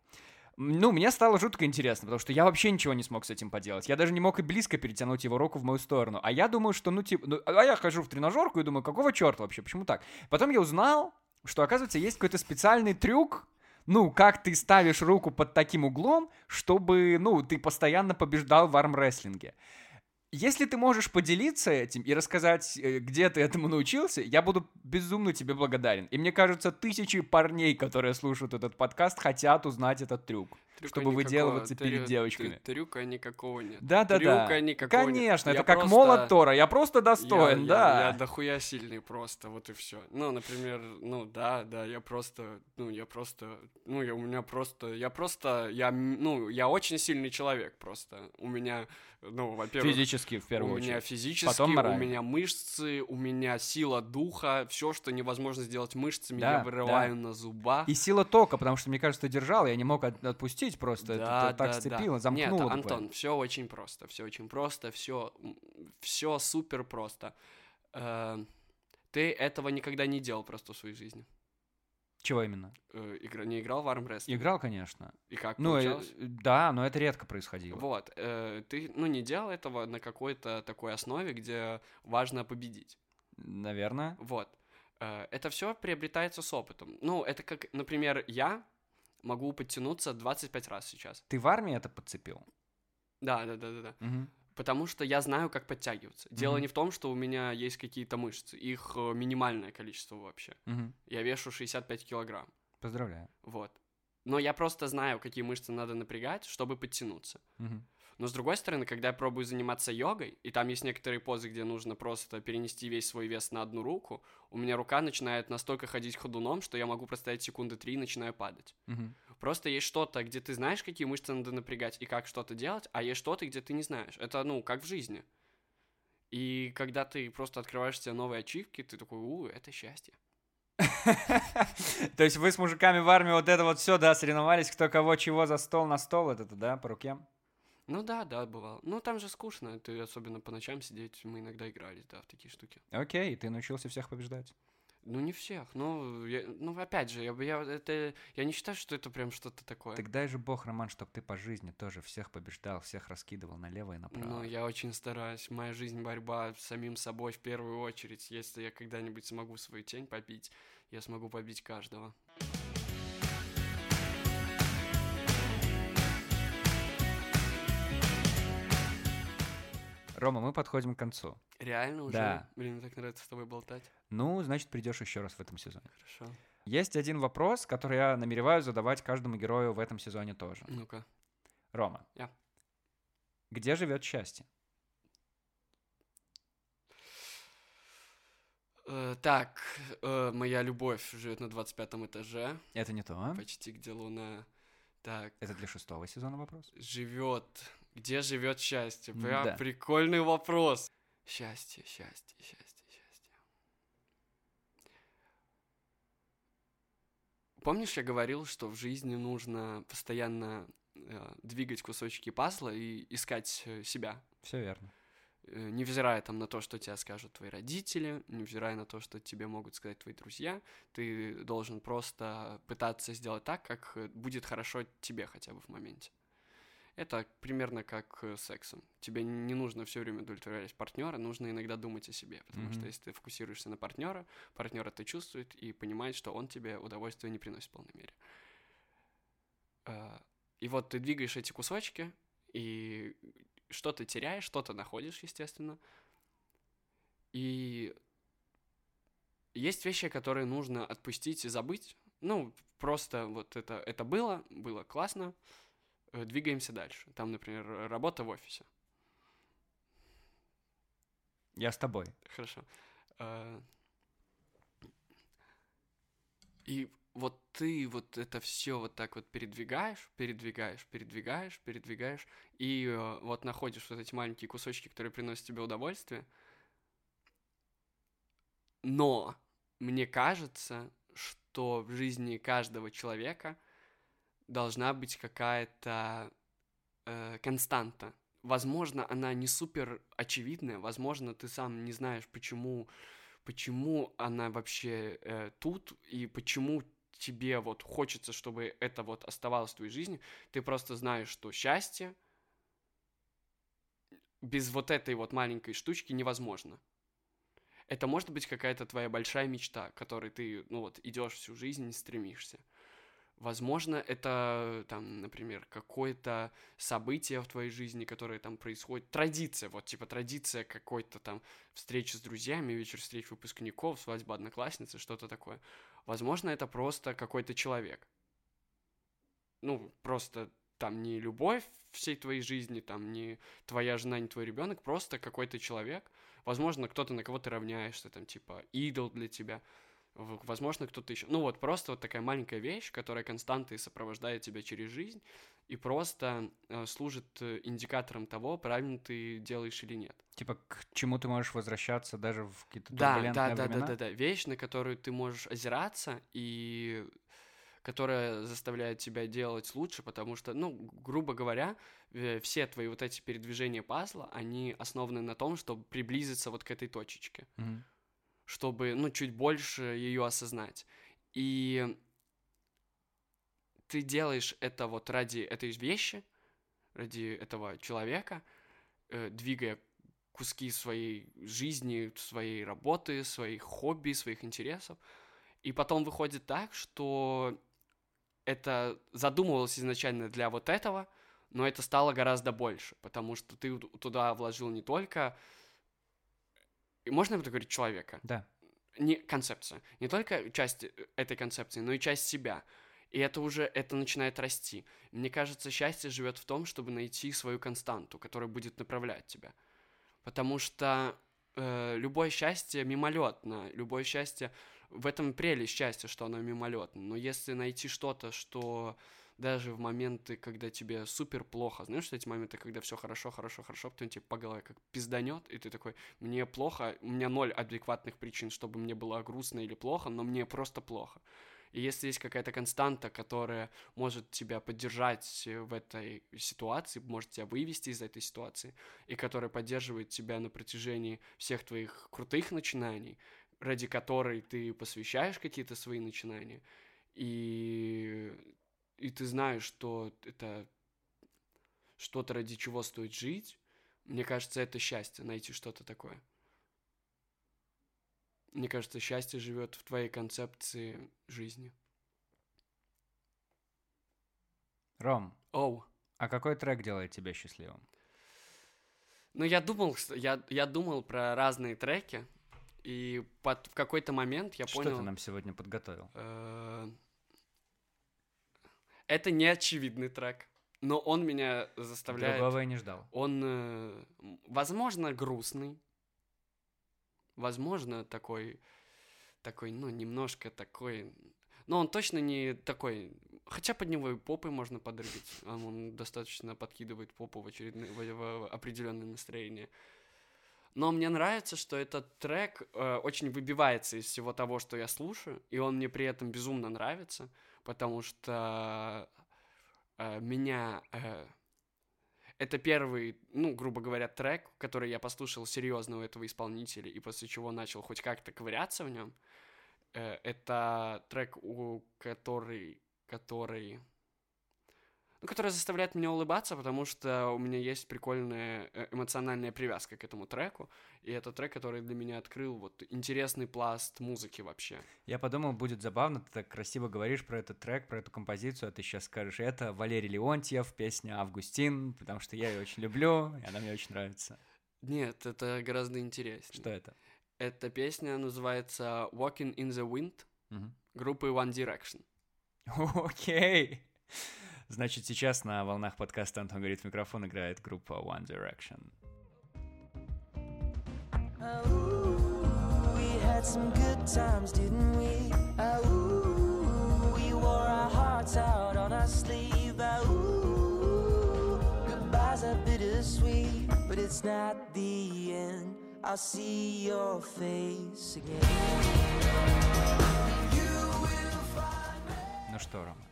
Ну, мне стало жутко интересно, потому что я вообще ничего не смог с этим поделать. Я даже не мог и близко перетянуть его руку в мою сторону. А я думаю, что, ну, типа... ну, а я хожу в тренажерку и думаю, какого черта вообще, почему так? Потом я узнал, что, оказывается, есть какой-то специальный трюк, ну, как ты ставишь руку под таким углом, чтобы, ну, ты постоянно побеждал в армрестлинге. Если ты можешь поделиться этим и рассказать, э, где ты этому научился, я буду безумно тебе благодарен. И мне кажется, тысячи парней, которые слушают этот подкаст, хотят узнать этот трюк. Трюка чтобы никакого- выделываться трю- перед трю- девочками. Трюка никакого нет. Да-да-да. Трюка никакого нет. Конечно, Я это как просто- молот Тора. Я просто Я- достоин, я- да. Я дохуя сильный просто, вот и все. Ну, например, ну да, да, я просто, ну, я просто, ну, я, у меня просто, я просто, я, ну, я очень сильный человек просто. У меня, ну, во-первых, Физически, в первую у меня очередь. физически, Потом у морально. меня мышцы, у меня сила духа, все, что невозможно сделать мышцами, Да, я вырываю на зубах. И сила тока, потому что, мне кажется, ты держал, я не мог от- отпустить просто. это- Да, это так да, сцепило, да. замкнуло. Нет, буквально. Антон, все очень просто, все очень просто, все, все супер просто. Э, Ты этого никогда не делал просто в своей жизни. Чего именно? Э, игра- не играл в армрестлинг? Играл, конечно. И как Ну, э, получалось? да, но это редко происходило. Вот, э, ты, ну, не делал этого на какой-то такой основе, где важно победить. Наверное. Вот. Э, Это все приобретается с опытом. Ну, это как, например, я могу подтянуться 25 раз сейчас. Ты в армии это подцепил? Да, да, да, да, да. Мгм. Потому что я знаю, как подтягиваться. Дело Мгм. не в том, что у меня есть какие-то мышцы. Их э, минимальное количество вообще. Мгм. Я вешу 65 килограмм. Поздравляю. Вот. Но я просто знаю, какие мышцы надо напрягать, чтобы подтянуться. Мгм. Но с другой стороны, когда я пробую заниматься йогой, и там есть некоторые позы, где нужно просто перенести весь свой вес на одну руку, у меня рука начинает настолько ходить ходуном, что я могу простоять секунды три и начинаю падать. Мгм. Просто есть что-то, где ты знаешь, какие мышцы надо напрягать и как что-то делать, а есть что-то, где ты не знаешь. Это, ну, как в жизни. И когда ты просто открываешь себе новые ачивки, ты такой, у, это счастье. То есть вы с мужиками в армии вот это вот все, да, соревновались, кто кого чего за стол на стол, это, да, по руке? Ну да, да, бывало. Ну там же скучно, ты особенно по ночам сидеть, мы иногда играли, да, в такие штуки. Окей, ты научился всех побеждать. Ну не всех, ну, я- ну опять же, я, бы- я, это, я не считаю, что это прям что-то такое. Так дай же бог, Роман, чтоб ты по жизни тоже всех побеждал, всех раскидывал налево и направо. Ну, я очень стараюсь. Моя жизнь борьба с самим собой в первую очередь. Если я когда-нибудь смогу свою тень побить, я смогу побить каждого. Рома, мы подходим к концу. Реально уже? Да. Блин, мне так нравится с тобой болтать. Ну, значит, придешь еще раз в этом сезоне. Хорошо. Есть один вопрос, который я намереваюсь задавать каждому герою в этом сезоне тоже. Ну-ка. Рома. Я. Где живет счастье? Э, так, э, моя любовь живет на 25 этаже, Это не то, а? почти где луна. Так, Это для шестого сезона вопрос. живет. Где живет счастье? Прям Да. прикольный вопрос. Счастье, счастье, счастье, счастье. Помнишь, я говорил, что в жизни нужно постоянно э, двигать кусочки пазла и искать э, себя, Все верно. Э, невзирая там на то, что тебе скажут твои родители, невзирая на то, что тебе могут сказать твои друзья, ты должен просто пытаться сделать так, как э, будет хорошо тебе хотя бы в моменте. Это примерно как э, с сексом. Тебе не нужно все время удовлетворять партнера, нужно иногда думать о себе, потому что Мгм. если ты фокусируешься на партнера, партнер это чувствует и понимает, что он тебе удовольствие не приносит в полной мере. Э, И вот ты двигаешь эти кусочки, и что-то теряешь, что-то находишь, естественно. И есть вещи, которые нужно отпустить и забыть. Ну, просто вот это, это было, было классно, двигаемся дальше. Там, например, работа в офисе. Я с тобой. Хорошо. Э, И вот ты вот это все вот так вот передвигаешь, передвигаешь, передвигаешь, передвигаешь, и э, вот находишь вот эти маленькие кусочки, которые приносят тебе удовольствие. Но мне кажется, что в жизни каждого человека должна быть какая-то э, константа. Возможно, она не супер очевидная, возможно, ты сам не знаешь, почему, почему она вообще э, тут и почему тебе вот хочется, чтобы это вот оставалось в твоей жизни. Ты просто знаешь, что счастье без вот этой вот маленькой штучки невозможно. Это может быть какая-то твоя большая мечта, которой ты, ну вот, идешь всю жизнь и стремишься. Возможно, это, там, например, какое-то событие в твоей жизни, которое там происходит. Традиция, вот, типа, традиция какой-то там встречи с друзьями, вечер встреч выпускников, свадьба одноклассницы, что-то такое. Возможно, это просто какой-то человек. Ну, просто там не любовь всей твоей жизни, там не твоя жена, не твой ребенок, просто какой-то человек. Возможно, кто-то на кого ты равняешься, там, типа, идол для тебя. Возможно, кто-то еще. Ну вот, просто вот такая маленькая вещь, которая константой сопровождает тебя через жизнь и просто э, служит э, индикатором того, правильно ты делаешь или нет. Типа, к чему ты можешь возвращаться даже в какие-то Да, да, да, да, времена? да, да. Вещь, на которую ты можешь озираться и которая заставляет тебя делать лучше, потому что, ну, грубо говоря, все твои вот эти передвижения пазла, они основаны на том, чтобы приблизиться вот к этой точечке, Мгм. Чтобы, ну, чуть больше ее осознать. И ты делаешь это вот ради этой вещи, ради этого человека, э, двигая куски своей жизни, своей работы, своих хобби, своих интересов. И потом выходит так, что это задумывалось изначально для вот этого, но это стало гораздо больше, потому что ты туда вложил не только... И можно это говорить человека? Да. не концепция, не только часть э, этой концепции, но и часть себя. И это уже, это начинает расти. Мне кажется, счастье живет в том, чтобы найти свою константу, которая будет направлять тебя. Потому что э, любое счастье мимолетно, любое счастье, в этом прелесть счастья, что оно мимолетно. Но если найти что-то, что даже в моменты, когда тебе супер плохо, знаешь, что эти моменты, когда все хорошо, хорошо, хорошо, потом тебе по голове как пизданет, и ты такой, мне плохо, у меня ноль адекватных причин, чтобы мне было грустно или плохо, но мне просто плохо. И если есть какая-то константа, которая может тебя поддержать э, в этой ситуации, может тебя вывести из этой ситуации, и которая поддерживает тебя на протяжении всех твоих крутых начинаний, ради которой ты посвящаешь какие-то свои начинания, и, и ты знаешь, что это что-то, ради чего стоит жить, мне кажется, это счастье, найти что-то такое. Мне кажется, счастье живет в твоей концепции жизни. Ром, Оу. а какой трек делает тебя счастливым? Ну, я думал, я, я думал про разные треки, и под, в какой-то момент я Что понял... ты нам сегодня подготовил? э, Это не очевидный трек, но он меня заставляет... Другого я не ждал. Он, э, возможно, грустный, возможно, такой, такой, ну, немножко такой, но он точно не такой, хотя под него и попой можно подрыгать, он достаточно подкидывает попу в очередное, в, в определенное настроение. Но мне нравится, что этот трек э, очень выбивается из всего того, что я слушаю, и он мне при этом безумно нравится, потому что э, меня э, это первый, ну, грубо говоря, трек, который я послушал серьезно у этого исполнителя, и после чего начал хоть как-то ковыряться в нем. Э, Это трек, у который, который, ну, который заставляет меня улыбаться, потому что у меня есть прикольная э, эмоциональная привязка к этому треку, и это трек, который для меня открыл вот интересный пласт музыки вообще. Я подумал, будет забавно, ты так красиво говоришь про этот трек, про эту композицию, а ты сейчас скажешь, это Валерий Леонтьев, песня «Августин», потому что я ее очень люблю, и она мне очень нравится. Нет, это гораздо интереснее. Что это? Эта песня называется «Walking in the Wind» группы One Direction. Окей. Значит, сейчас на волнах подкаста «Антон говорит в микрофон» играет группа One Direction. Ah. Ah, goodbyes are bittersweet, but it's not the end. I'll see your face again. Ну что, Рома?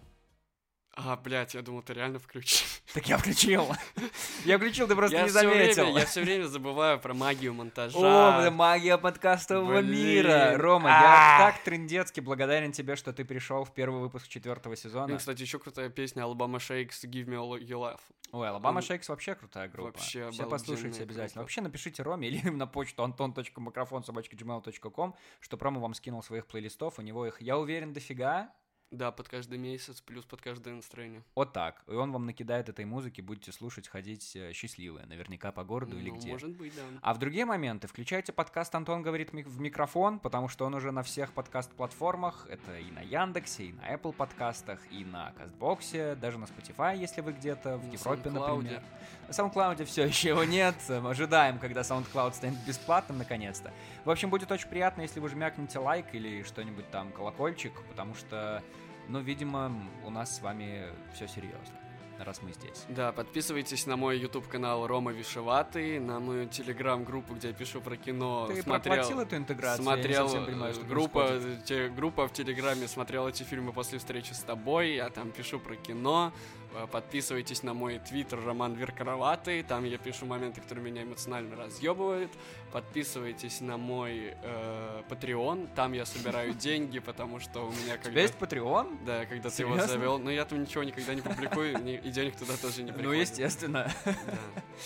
А, блядь, я думал, ты реально включил. Так я включил. Я включил, ты просто я не всё время- заметил. я все время забываю про магию монтажа. О, бля, магия подкастового Блин. мира. Рома, А. я так трындецки благодарен тебе, что ты пришел в первый выпуск четвертого сезона. кстати, еще крутая песня Alabama Shakes Give Me All You Love. Ой, Alabama Shakes вообще крутая группа. вообще Все послушайте обязательно. группа. Вообще напишите Роме или на почту anton.микрофон.gmail.com, что Рома вам скинул своих плейлистов, у него их, я уверен, дофига. Да, под каждый месяц, плюс под каждое настроение. Вот так. И он вам накидает этой музыки, будете слушать, ходить э, счастливые, наверняка по городу или Ну, где. Может быть, да. А в другие моменты включайте подкаст «Антон говорит в микрофон», потому что он уже на всех подкаст-платформах. Это и на Яндексе, и на Apple подкастах, и на Кастбоксе, даже на Spotify, если вы где-то в На Европе, SoundCloud. например. На SoundCloud все еще его нет. Мы Ожидаем, когда SoundCloud станет бесплатным наконец-то. В общем, будет очень приятно, если вы жмякнете лайк или что-нибудь там, колокольчик, потому что, ну, видимо, у нас с вами все серьезно, раз мы здесь. Да, подписывайтесь на мой YouTube канал Рома Вишеватый, на мою телеграм-группу, где я пишу про кино. Ты смотрел, проплатил эту интеграцию? Я не смотрел совсем понимаю, что э, группа, те- группа в Телеграме смотрел эти фильмы после встречи с тобой. Я там пишу про кино. Э, Подписывайтесь на мой твиттер Роман Веркароватый. Там я пишу моменты, которые меня эмоционально разъебывают. Подписывайтесь на мой э, Patreon. Там я собираю деньги, потому что у меня У когда тебя есть Patreon? да, когда ты его завел, но я там ничего никогда не публикую, и денег туда тоже не Ну, приходит. естественно. Да.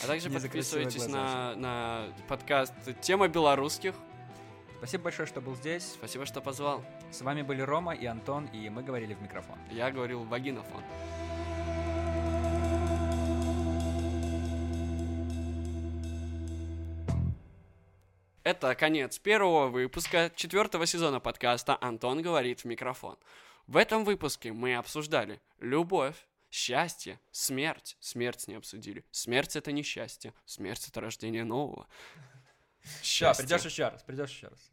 А также подписывайтесь на, подкаст «Тема белорусских». Спасибо большое, что был здесь. Спасибо, что позвал. С вами были Рома и Антон, и мы говорили в микрофон. Я говорил вагинофон. Это конец первого выпуска четвертого сезона подкаста «Антон говорит в микрофон». В этом выпуске мы обсуждали любовь, счастье, смерть. Смерть не обсудили. Смерть — это не счастье. Смерть — это рождение нового. Сейчас, придешь еще раз, придешь еще раз.